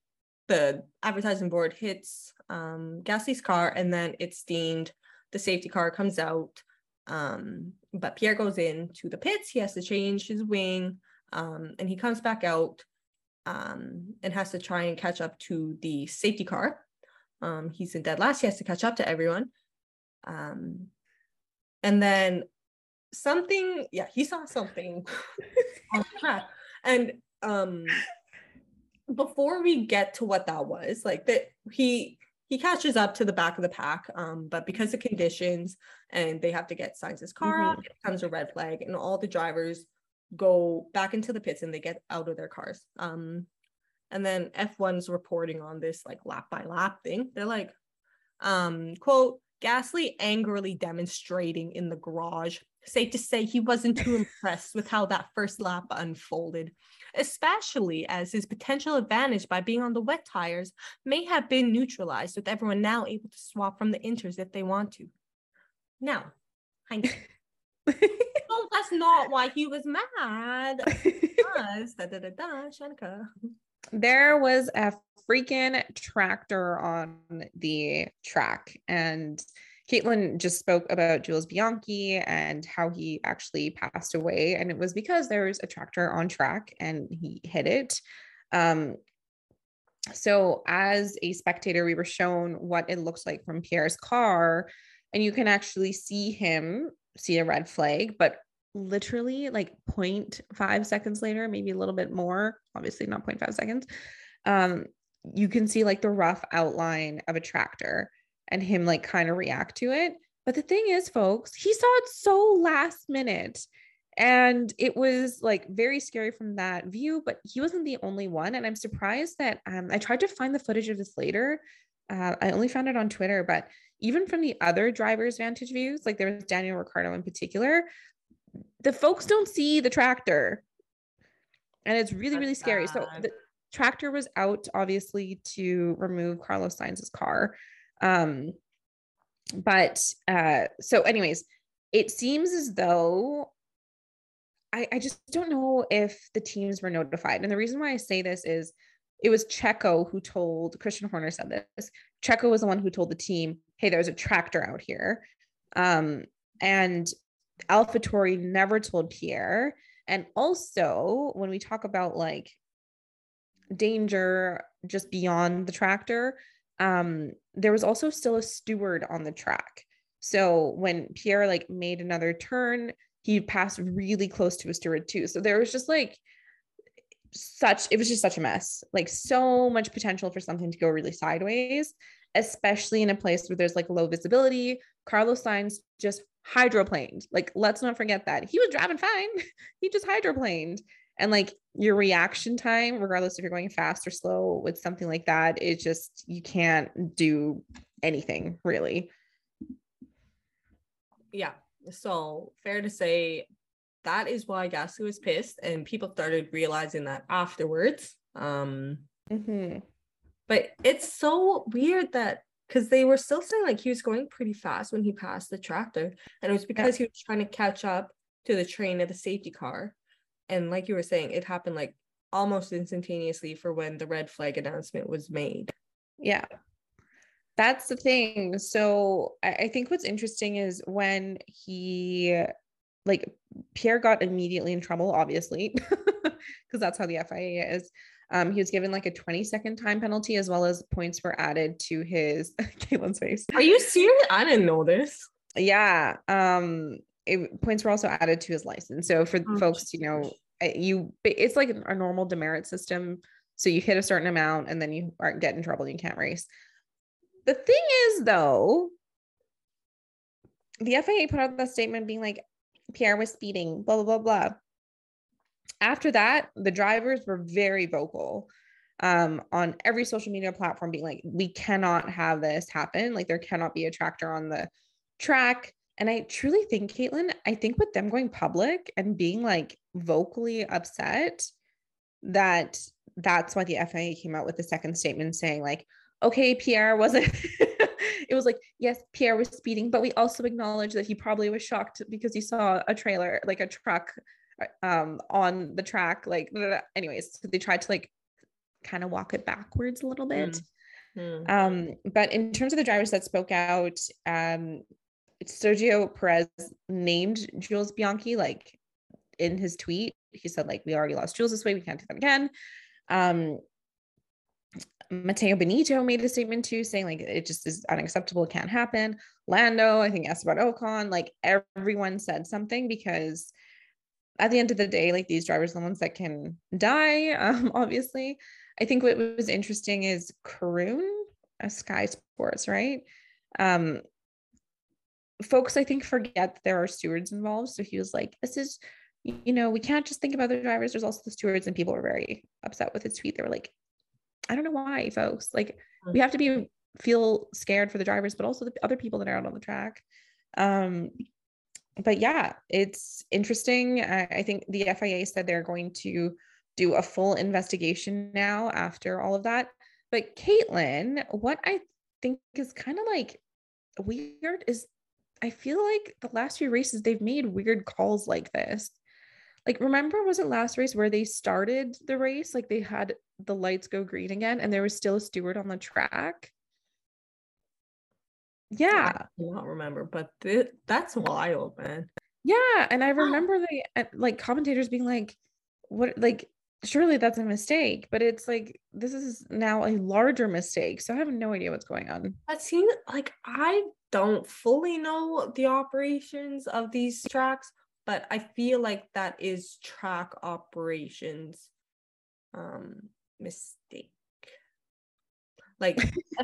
the advertising board hits um Gasly's car and then it's deemed the safety car comes out um but Pierre goes in to the pits. He has to change his wing um and he comes back out um and has to try and catch up to the safety car. Um he's in dead last he has to catch up to everyone. Um and then something yeah he saw something on the track and um before we get to what that was like that he he catches up to the back of the pack um but because of conditions and they have to get Sainz his car Mhm. off it becomes a red flag and all the drivers go back into the pits and they get out of their cars um and then F1's reporting on this like lap by lap thing they're like um quote Gasly angrily demonstrating in the garage safe to say he wasn't too impressed with how that first lap unfolded especially as his potential advantage by being on the wet tires may have been neutralized with everyone now able to swap from the inters if they want to. Now, hindsight. no, that's not why he was mad. Because, da, da, da, da, Shanika. there was a freaking tractor on the track and Caitlin just spoke about Jules Bianchi and how he actually passed away. And it was because there was a tractor on track and he hit it. Um, so, as a spectator, we were shown what it looks like from Pierre's car, and you can actually see him see a red flag, but literally like 0.5 seconds later, maybe a little bit more, obviously not 0.5 seconds, um, you can see like the rough outline of a tractor and him like kind of react to it. But the thing is, folks, he saw it so last minute. And it was like very scary from that view, but he wasn't the only one. And I'm surprised that um, I tried to find the footage of this later. Uh, I only found it on Twitter, but even from the other drivers' vantage views, like there was Daniel Ricciardo in particular, the folks don't see the tractor. And it's really, That's really scary. Bad. So the tractor was out obviously to remove Carlos Sainz's car. Um, but uh, so, anyways, it seems as though I, I just don't know if the teams were notified. And the reason why I say this is it was Checo who told Christian Horner said this. Checo was the one who told the team, hey, there's a tractor out here. Um, and AlphaTauri never told Pierre. And also, when we talk about like danger just beyond the tractor, um, there was also still a steward on the track. So when Pierre like made another turn, he passed really close to a steward too. So there was just like such it was just such a mess. Like so much potential for something to go really sideways, especially in a place where there's like low visibility. Carlos Sainz just hydroplaned. Like let's not forget that. He was driving fine. he just hydroplaned. And like your reaction time, regardless if you're going fast or slow with something like that, it just you can't do anything really. Yeah, so fair to say that is why Gasly was pissed, and people started realizing that afterwards. Um, mm-hmm. But it's so weird that because they were still saying like he was going pretty fast when he passed the tractor, and it was because yeah. he was trying to catch up to the train of the safety car. And like you were saying, it happened like almost instantaneously for when the red flag announcement was made. Yeah. That's the thing. So I, I think what's interesting is when he like Pierre got immediately in trouble, obviously, because that's how the FIA is. Um, he was given like a 20 second time penalty as well as points were added to his Caitlin's face. Are you serious? I didn't know this. Yeah. Um, it, points were also added to his license. So for oh, folks, you know, you it's like a normal demerit system. So you hit a certain amount and then you aren't get in trouble. You can't race. The thing is, though, the FIA put out that statement being like, Pierre was speeding, blah, blah, blah, blah. After that, the drivers were very vocal um, on every social media platform, being like, we cannot have this happen. Like, there cannot be a tractor on the track. And I truly think, Caitlin, I think with them going public and being like vocally upset, that that's why the FIA came out with the second statement saying, like, okay, Pierre wasn't, it was like, yes, Pierre was speeding, but we also acknowledge that he probably was shocked because he saw a trailer, like a truck um on the track. Like, anyways, so they tried to like kind of walk it backwards a little bit. Mm. Um, but in terms of the drivers that spoke out, um, Sergio Perez named Jules Bianchi like in his tweet. He said, like, we already lost Jules this way, we can't do that again. Um, Mattia Binotto made a statement too, saying like it just is unacceptable, it can't happen. Lando, I think asked about Ocon, like everyone said something because at the end of the day, like these drivers are the ones that can die. Um, obviously, I think what was interesting is Karun, a Sky Sports, right? Um, folks, I think forget that there are stewards involved. So he was like, "This is." You know, we can't just think about the drivers. There's also the stewards, and people were very upset with his tweet. They were like, I don't know why, folks. Like we have to be feel scared for the drivers, but also the other people that are out on the track. Um, but yeah, it's interesting. I, I think the FIA said they're going to do a full investigation now after all of that. But Caitlin, what I think is kind of like weird is I feel like the last few races they've made weird calls like this like remember was it last race where they started the race like they had the lights go green again and there was still a steward on the track Yeah. I do not remember, but th- that's wild, man. Yeah. And I remember the like commentators being like, what like surely that's a mistake, but it's like this is now a larger mistake. So I have no idea what's going on. That seems like I don't fully know the operations of these tracks, but I feel like that is track operations um mistake. Like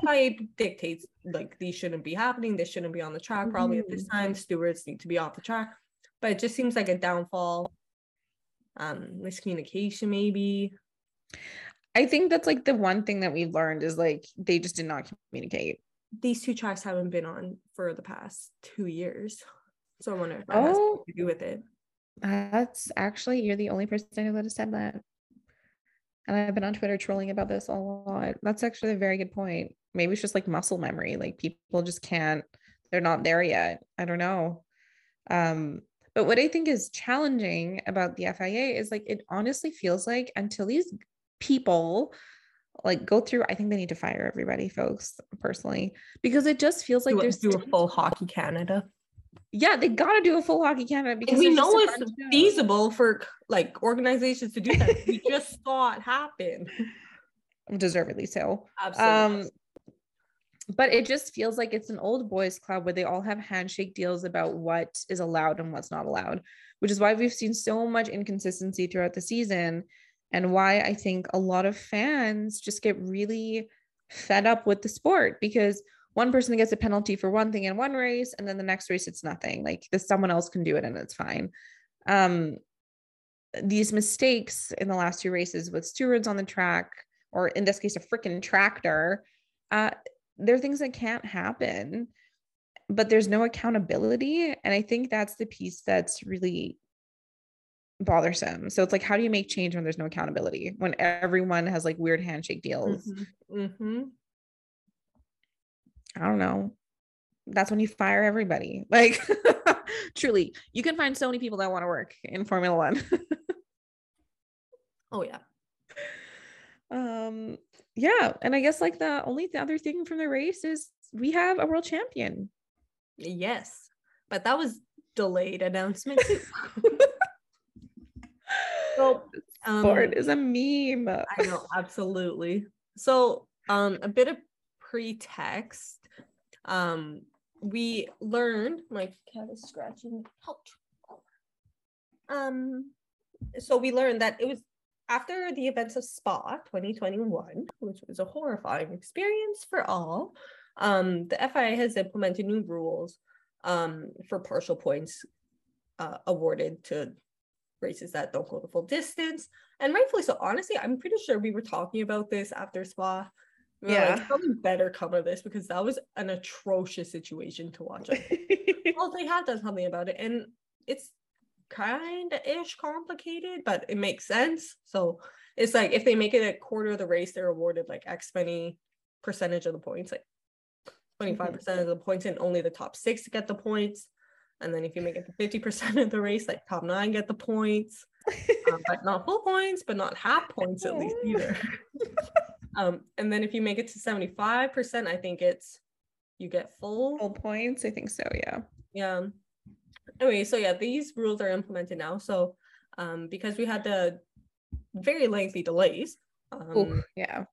FIA dictates like these shouldn't be happening, They shouldn't be on the track. Probably at this time, stewards need to be off the track. But it just seems like a downfall. Um, miscommunication maybe. I think that's like the one thing that we've learned is like they just did not communicate. These two tracks haven't been on for the past two years. So I wonder if that has Oh. something to do with it. That's actually you're the only person who that has said that. And I've been on Twitter trolling about this a lot. That's actually a very good point. Maybe it's just like muscle memory. Like people just can't, they're not there yet. I don't know. Um, but what I think is challenging about the FIA is like it honestly feels like until these people like go through, I think they need to fire everybody, folks, personally, because it just feels like do, there's do a full hockey Canada. Yeah, they gotta do a full hockey Canada because we know it's feasible for like organizations to do that. we just saw it happen. deservedly so. Absolutely. Um, but it just feels like it's an old boys club where they all have handshake deals about what is allowed and what's not allowed, which is why we've seen so much inconsistency throughout the season and why I think a lot of fans just get really fed up with the sport because one person gets a penalty for one thing in one race and then the next race it's nothing. Like this someone else can do it and it's fine. Um these mistakes in the last two races with stewards on the track or in this case a freaking tractor uh they're things that can't happen but there's no accountability and i think that's the piece that's really bothersome. So it's like how do you make change when there's no accountability? When everyone has like weird handshake deals? Hmm i don't know that's when you fire everybody like truly you can find so many people that want to work in formula one Oh yeah. um yeah and i guess like the only the other thing from the race is we have a world champion Yes. But that was delayed announcement. so um, sport is a meme I know, absolutely. So, um, a bit of pretext. Um, we learned my cat is scratching. Ouch. Um, so we learned that it was after the events of Spa 2021, which was a horrifying experience for all. Um, the FIA has implemented new rules um, for partial points uh, awarded to races that don't go the full distance and rightfully so. Honestly, I'm pretty sure we were talking about this after Spa. We were like, Yeah. something better cover this because that was an atrocious situation to watch. well, they have done something about it, and it's kind of ish complicated, but it makes sense. So it's like if they make it a quarter of the race, they're awarded like X many percentage of the points, like 25% of the points, and only the top six get the points. And then if you make it to 50% of the race, like top nine get the points um, but not full points, but not half points at least either. um, and then if you make it to 75%, I think it's you get full. full points i think so yeah Yeah. Anyway, so yeah, these rules are implemented now. So um, because we had the very lengthy delays, um, Ooh, yeah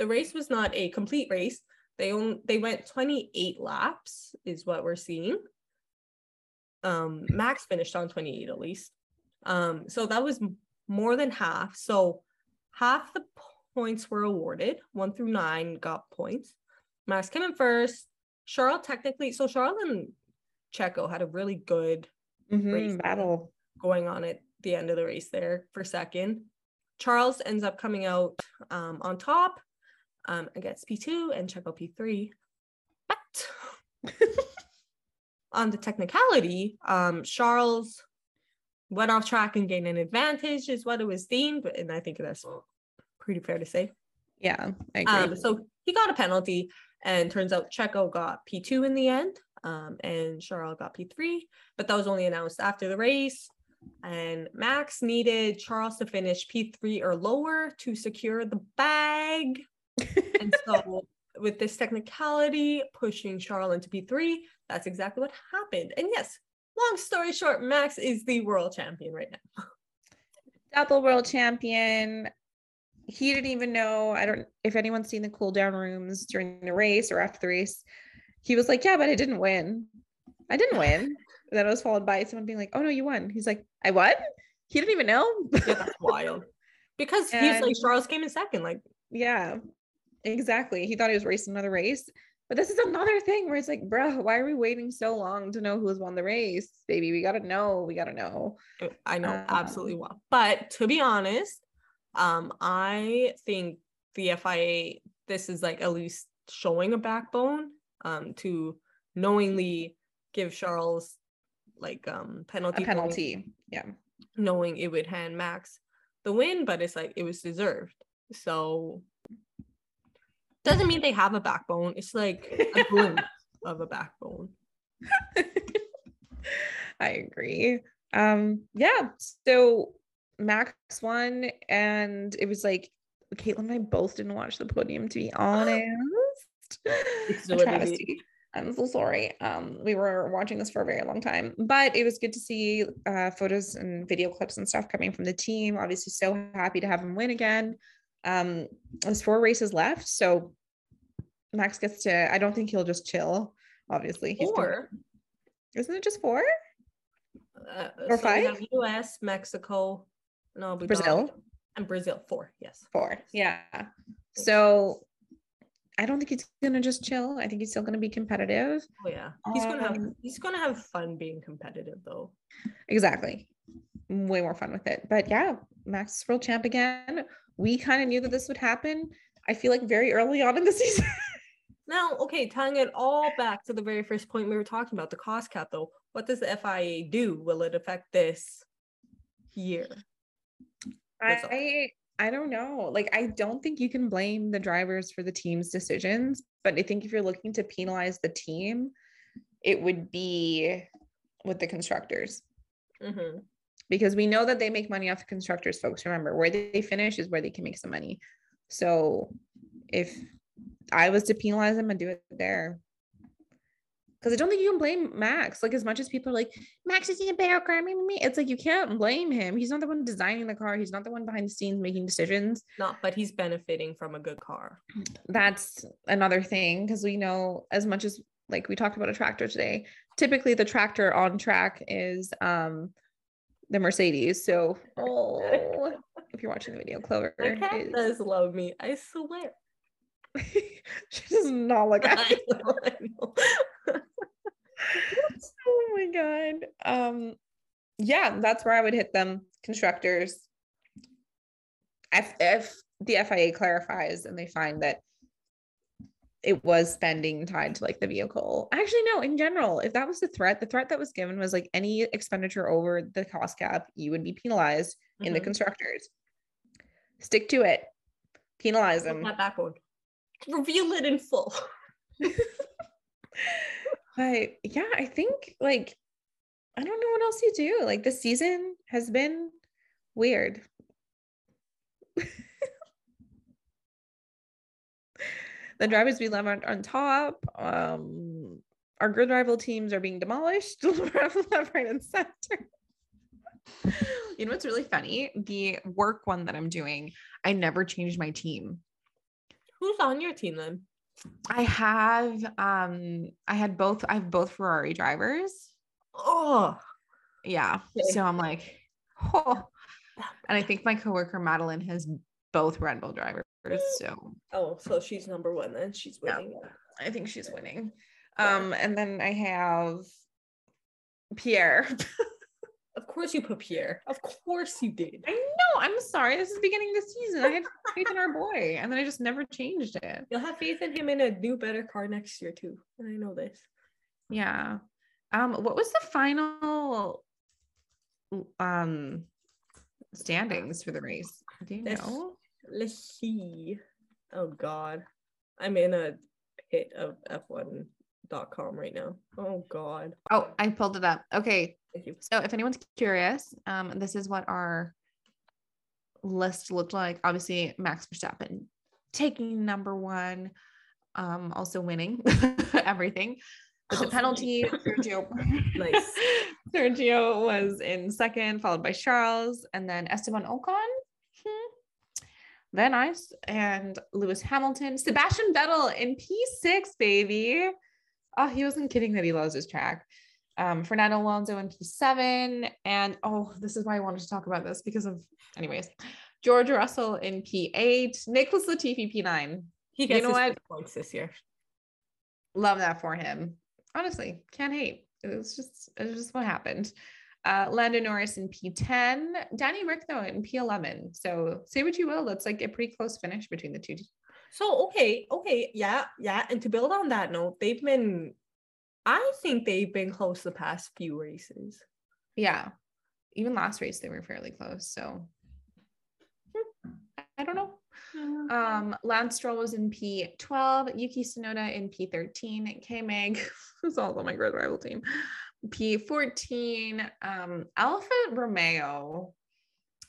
the race was not a complete race. They only they went 28 laps, is what we're seeing. Um, Max finished on 28 at least. Um, so that was more than half. So half the points were awarded. One through nine got points. Max came in first. Charles technically, so Charles and Checo had a really good Mhm, Race. battle going on at the end of the race there for second. Charles ends up coming out um, on top um, and gets P2 and Checo P3. But on the technicality, um, Charles went off track and gained an advantage, is what it was deemed. but- And I think that's pretty fair to say. yeah i agree Um, so he got a penalty, and turns out Checo got P2 in the end, um, and Charles got P3, but that was only announced after the race. And Max needed Charles to finish P3 or lower to secure the bag. And so with this technicality, pushing Charles into P3. That's exactly what happened. And yes, long story short, Max is the world champion right now. Double world champion. He didn't even know. I don't if anyone's seen the cool down rooms during the race or after the race. He was like, Yeah, but I didn't win. I didn't win. then it was followed by someone being like, Oh no, you won. He's like, I won? He didn't even know. yeah, that's wild. Because he's like Charles came in second. Like yeah, exactly. He thought he was racing another race. But this is another thing where it's like, bro, why are we waiting so long to know who's won the race? Baby, we gotta know. We gotta know. I know Um, absolutely well. But to be honest, um, I think the FIA this is like at least showing a backbone um to knowingly give Charles like um penalty A penalty. Yeah. knowing it would hand Max the win, but it's like it was deserved. So doesn't mean they have a backbone. It's like a glimpse of a backbone. I agree. Um, yeah. So Max won, and it was like Caitlin and I both didn't watch the podium to be honest. It's A what it is. travesty. I'm so sorry. Um, we were watching this for a very long time, but it was good to see uh, photos and video clips and stuff coming from the team. Obviously, so happy to have him win again. Um, there's four races left, so Max gets to. I don't think he'll just chill. Obviously, he's gonna- isn't it just four? uh, Or so five? US, Mexico, no, Brazil? And Brazil. Four, yes. Four. Yeah. So I don't think he's gonna just chill. I think he's still gonna be competitive. Oh yeah, he's gonna have Um, he's gonna have fun being competitive though. Exactly. Way more fun with it. But yeah, Max world champ again. We kind of knew that this would happen. I feel like very early on in the season. Now, okay, tying it all back to the very first point we were talking about, the cost cap though. What does the FIA do? Will it affect this year? That's all. I I don't know. Like I don't think you can blame the drivers for the team's decisions, but I think if you're looking to penalize the team, it would be with the constructors. Mm-hmm. because we know that they make money off the constructors folks remember where they finish is where they can make some money so if i was to penalize them and do it there because i don't think you can blame max like as much as people are like max is in a better car me, me, me," it's like you can't blame him he's not the one designing the car he's not the one behind the scenes making decisions Not, but he's benefiting from a good car. that's another thing because we know as much as like we talked about a tractor today typically the tractor on track is um the mercedes so oh if you're watching the video clover My cat is- does love me. I swear. she does not look at I know, I know. oh my god um yeah that's where i would hit them constructors if, if the fia clarifies and they find that it was spending tied to like the vehicle actually no in general if that was the threat the threat that was given was like any expenditure over the cost cap you would be penalized in the Mhm. constructors stick to it penalize them that back on. Reveal it in full. but yeah, I think like I don't know what else you do. Like this season has been weird. the drivers we love aren't on top. Um our grid rival teams are being demolished left, right, and center. You know what's really funny? The work one that I'm doing, I never changed my team. Who's on your team then? I have um I had both I have both Ferrari drivers. Oh, Yeah. Okay. So I'm like, oh. And I think my coworker Madeline has both Red Bull drivers. So oh, so she's number one then. She's Yeah. winning. I think she's winning. Um, and then I have Pierre. Of course you put Pierre. Of course you did. I know. I'm sorry. This is the beginning of the season. I had faith in our boy, and then I just never changed it. You'll have faith in him in a new, better car next year too. And I know this. Yeah. Um, what was the final um standings for the race? Do you This- know? Let's see. Oh God, I'm in a pit of F1.com right now. Oh God. Oh, I pulled it up. Okay. Thank you. So if anyone's curious, um, this is what our list looked like. Obviously, Max Verstappen taking number one. um, also winning everything. But the Oh, penalty, Sergio, Nice. Sergio was in second, followed by Charles, and then Esteban Ocon. Hmm. Then I s- and Lewis Hamilton, Sebastian Vettel in P6, baby. Oh, he wasn't kidding that he loves his track. Um, Fernando Alonso in P7. And oh, this is why I wanted to talk about this because of, anyways, George Russell in P8, Nicholas Latifi P9. He You gets know what? points this year. Love that for him. Honestly, can't hate. It was just, it was just what happened. Uh, Lando Norris in P10, Danny Rick though in P11. So say what you will, that's like a pretty close finish between the two. So okay, okay, yeah, yeah. And to build on that note, they've been I think they've been close the past few races. Yeah. Even last race, they were fairly close. So I don't know. Um, Lance Stroll was in P12, Yuki Tsunoda in P13, K-Mag was also my grid rival team. P14, um, Alfa Romeo,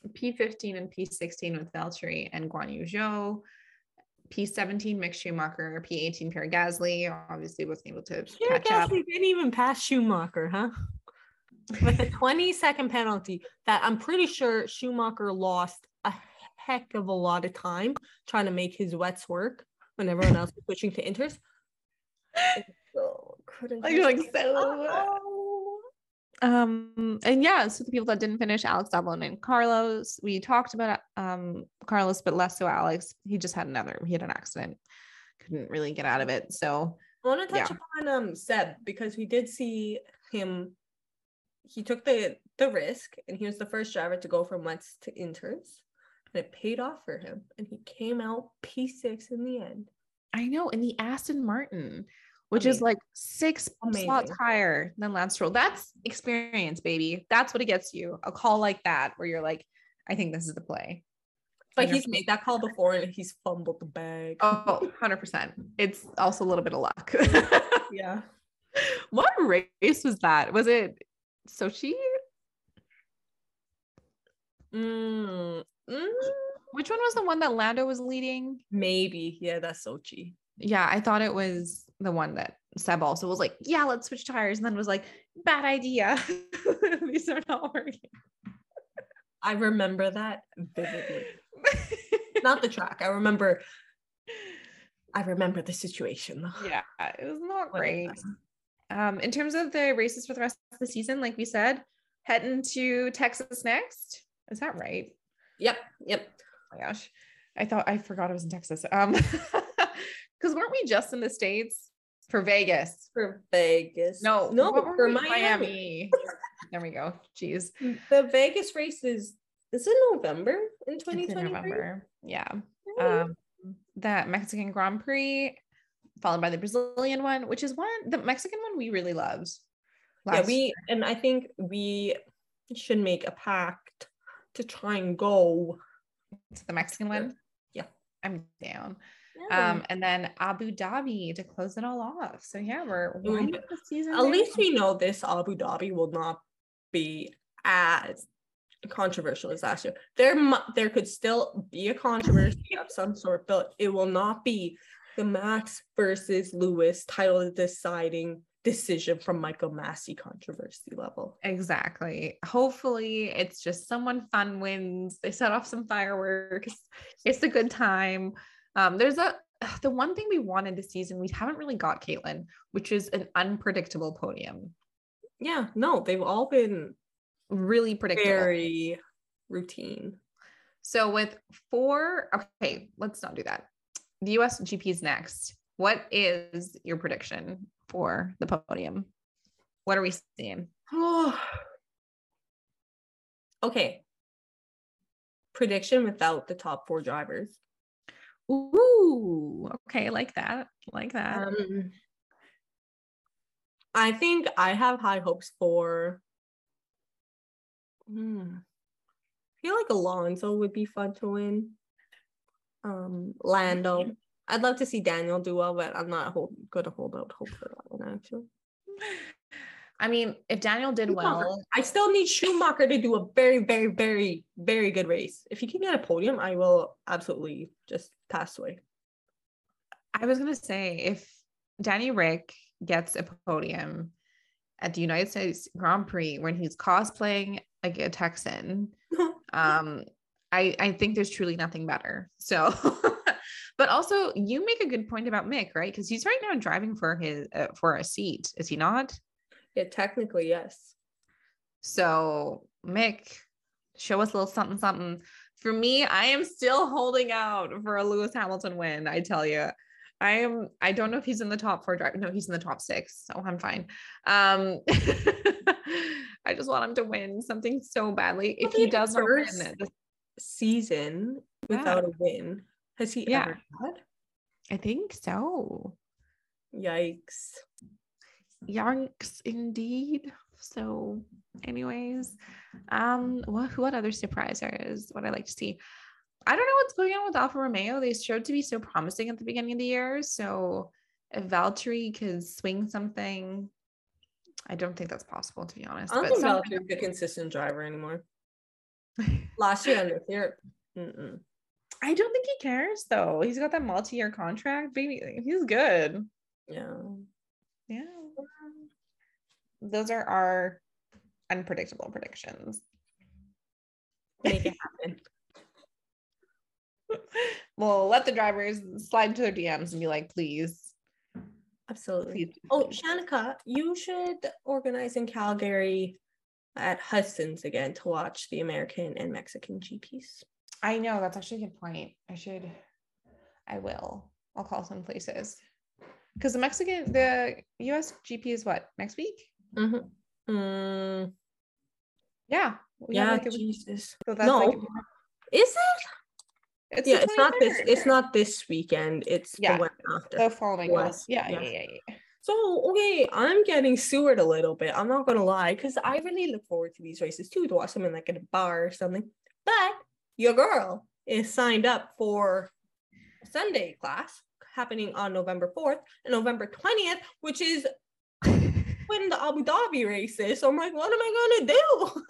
P15 and P16 with Valtteri and Guan Yu Zhou. P17 Mick Schumacher, P18 Pierre Gasly, obviously wasn't able to Yeah, catch up. Gasly didn't even pass Schumacher, huh? With a 20 second penalty that I'm pretty sure Schumacher lost a heck of a lot of time trying to make his wets work when everyone else was switching to inters. Oh, so, couldn't Like, like, so- Oh. Um, and yeah, so the people that didn't finish, Alex Albon and Carlos. We talked about um Carlos, but less so Alex. He just had another, he had an accident, couldn't really get out of it. So I want to touch Yeah. upon um Seb because we did see him. He took the the risk, and he was the first driver to go from wets to inters, and it paid off for him. And he came out P six in the end. I know in the Aston Martin, which is like six slots higher than Lance Stroll. That's experience, baby. That's what it gets you. A call like that where you're like, I think this is the play. But he's made that call before, and he's fumbled the bag. Oh, 100%. It's also a little bit of luck. yeah. what race was that? Was it Sochi? Mm, mm, Which one was the one that Lando was leading? maybe. Yeah, that's Sochi. Yeah, I thought it was the one that Seb also was like, yeah, let's switch tires. And then was like, bad idea. These are not working. I remember that vividly. Not the track. I remember. I remember the situation. though. yeah, it was not great. Um, in terms of the races for the rest of the season, like we said, heading to Texas next. Is that right? Yep. Yep. Oh my gosh. I thought I forgot it was in Texas. Um because weren't we just in the States for Vegas? For Vegas. No, No. For we? Miami. there we go. Jeez. The Vegas race is. Is it November in 2020. November. Yeah. Um that Mexican Grand Prix, followed by the Brazilian one, which is one the Mexican one we really loved. yeah, we year. and I think we should make a pact to try and go. to the Mexican one. Yeah. I'm down. Um, and then Abu Dhabi to close it all off. So yeah, we're winding the season. At least we know this Abu Dhabi will not be as controversial as last year. There, there could still be a controversy of some sort, but it will not be the Max versus Lewis title deciding decision from Michael Masi controversy level. Exactly. Hopefully, it's just someone fun wins. They set off some fireworks. It's a good time. Um, there's a the one thing we wanted this season we haven't really got, Caitlin, which is an unpredictable podium. Yeah, no, they've all been Really predictable. very routine. So with four, okay, let's not do that. The US GP is next. What is your prediction for the podium? What are we seeing? Oh. okay. Prediction without the top four drivers. Ooh, okay, like that. Like that. Um, I think I have high hopes for. Hmm. I feel like Alonso would be fun to win. Um, Lando. I'd love to see Daniel do well, but I'm not hold, gonna hold out hope for that one actually. I mean, if Daniel did Schumacher. well, I still need Schumacher to do a very, very, very, very good race. If he can get a podium, I will absolutely just pass away. I was gonna say if Danny Rick gets a podium at the United States Grand Prix when he's cosplaying like a Texan, um, I I think there's truly nothing better. So, but also you make a good point about Mick, right? Because he's right now driving for his uh, for a seat, is he not? Yeah, technically, yes. So Mick, show us a little something something. For me, I am still holding out for a Lewis Hamilton win. I tell you. I am. I don't know if he's in the top four drive. No, he's in the top six, so I'm fine. Um, I just want him to win something so badly. If he does not win this season without Yeah. a win, has he Yeah. ever had? I think so. Yikes! Yanks indeed. So, anyways, um, what what other surprisers would I like to see? I don't know what's going on with Alfa Romeo. They showed to be so promising at the beginning of the year. So if Valtteri could swing something, I don't think that's possible to be honest. I don't But think Valtteri's a consistent driver anymore. Last year and this year, mm-mm. I don't think he cares though. He's got that multi-year contract. Baby, he's good. yeah. Yeah. Those are our unpredictable predictions. Make it happen. We'll let the drivers slide to their DMs and be like, please, Absolutely. please. Oh. Shanika, you should organize in Calgary at Hudson's again to watch the American and Mexican GPs. I know that's actually a good point. I should, I will. I'll call some places because the Mexican, the US GP is what next week? Mm-hmm. Mm, Yeah. we yeah, like Jesus. so that's No. like Is it? it's yeah, it's not this. It's not this weekend. It's Yeah. the one after. the following one. Yeah, yeah, yeah. yeah, yeah. So okay, I'm getting sewered a little bit. I'm not gonna lie, because I really look forward to these races too, to watch them in like at a bar or something. But your girl is signed up for Sunday class happening on November 4th and November 20th, which is when the Abu Dhabi race is. So I'm like, what am I gonna do?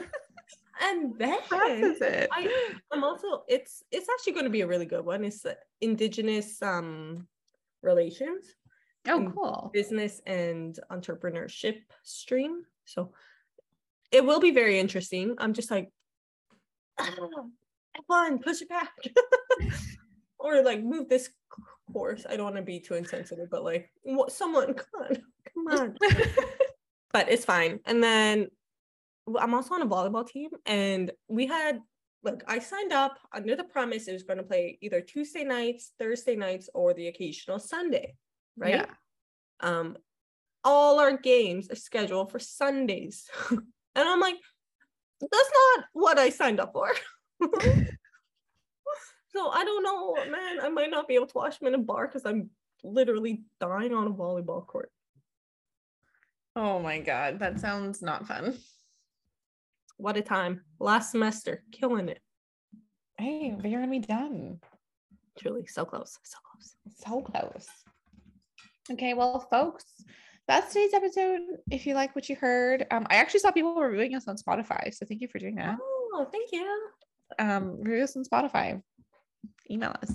and then. I, I'm also it's it's actually going to be a really good one. It's indigenous um relations, oh, cool. business and entrepreneurship stream. So it will be very interesting. I'm just like, ah, come on, push it back, or like move this course. I don't want to be too insensitive, but like, what? Someone, come on, come on. but it's fine. And then I'm also on a volleyball team, and we had like I signed up under the promise it was going to play either Tuesday nights, Thursday nights, or the occasional Sunday, right? Yeah. Um, all our games are scheduled for Sundays, and I'm like, that's not what I signed up for. so I don't know, man. I might not be able to watch them in a bar because I'm literally dying on a volleyball court. Oh my god, that sounds not fun. What a time. Last semester, killing it. Hey, but you're gonna be done. Truly, so close, so close. So close. Okay, well, folks, that's today's episode. If you like what you heard, um, I actually saw people reviewing us on Spotify, so thank you for doing that. Oh, thank you. Um, review us on Spotify. Email us,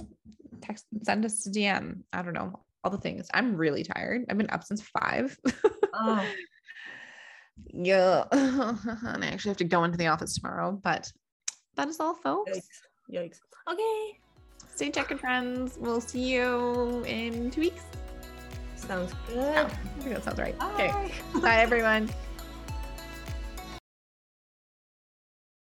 text, send us a DM. I don't know all the things. I'm really tired. I've been up since five. Oh, yeah, and I actually have to go into the office tomorrow. But that is all, folks. yikes. Yikes. Okay. Stay checking, friends. We'll see you in two weeks. Sounds Oh, good. I think that sounds right. Okay. Bye. Bye, everyone.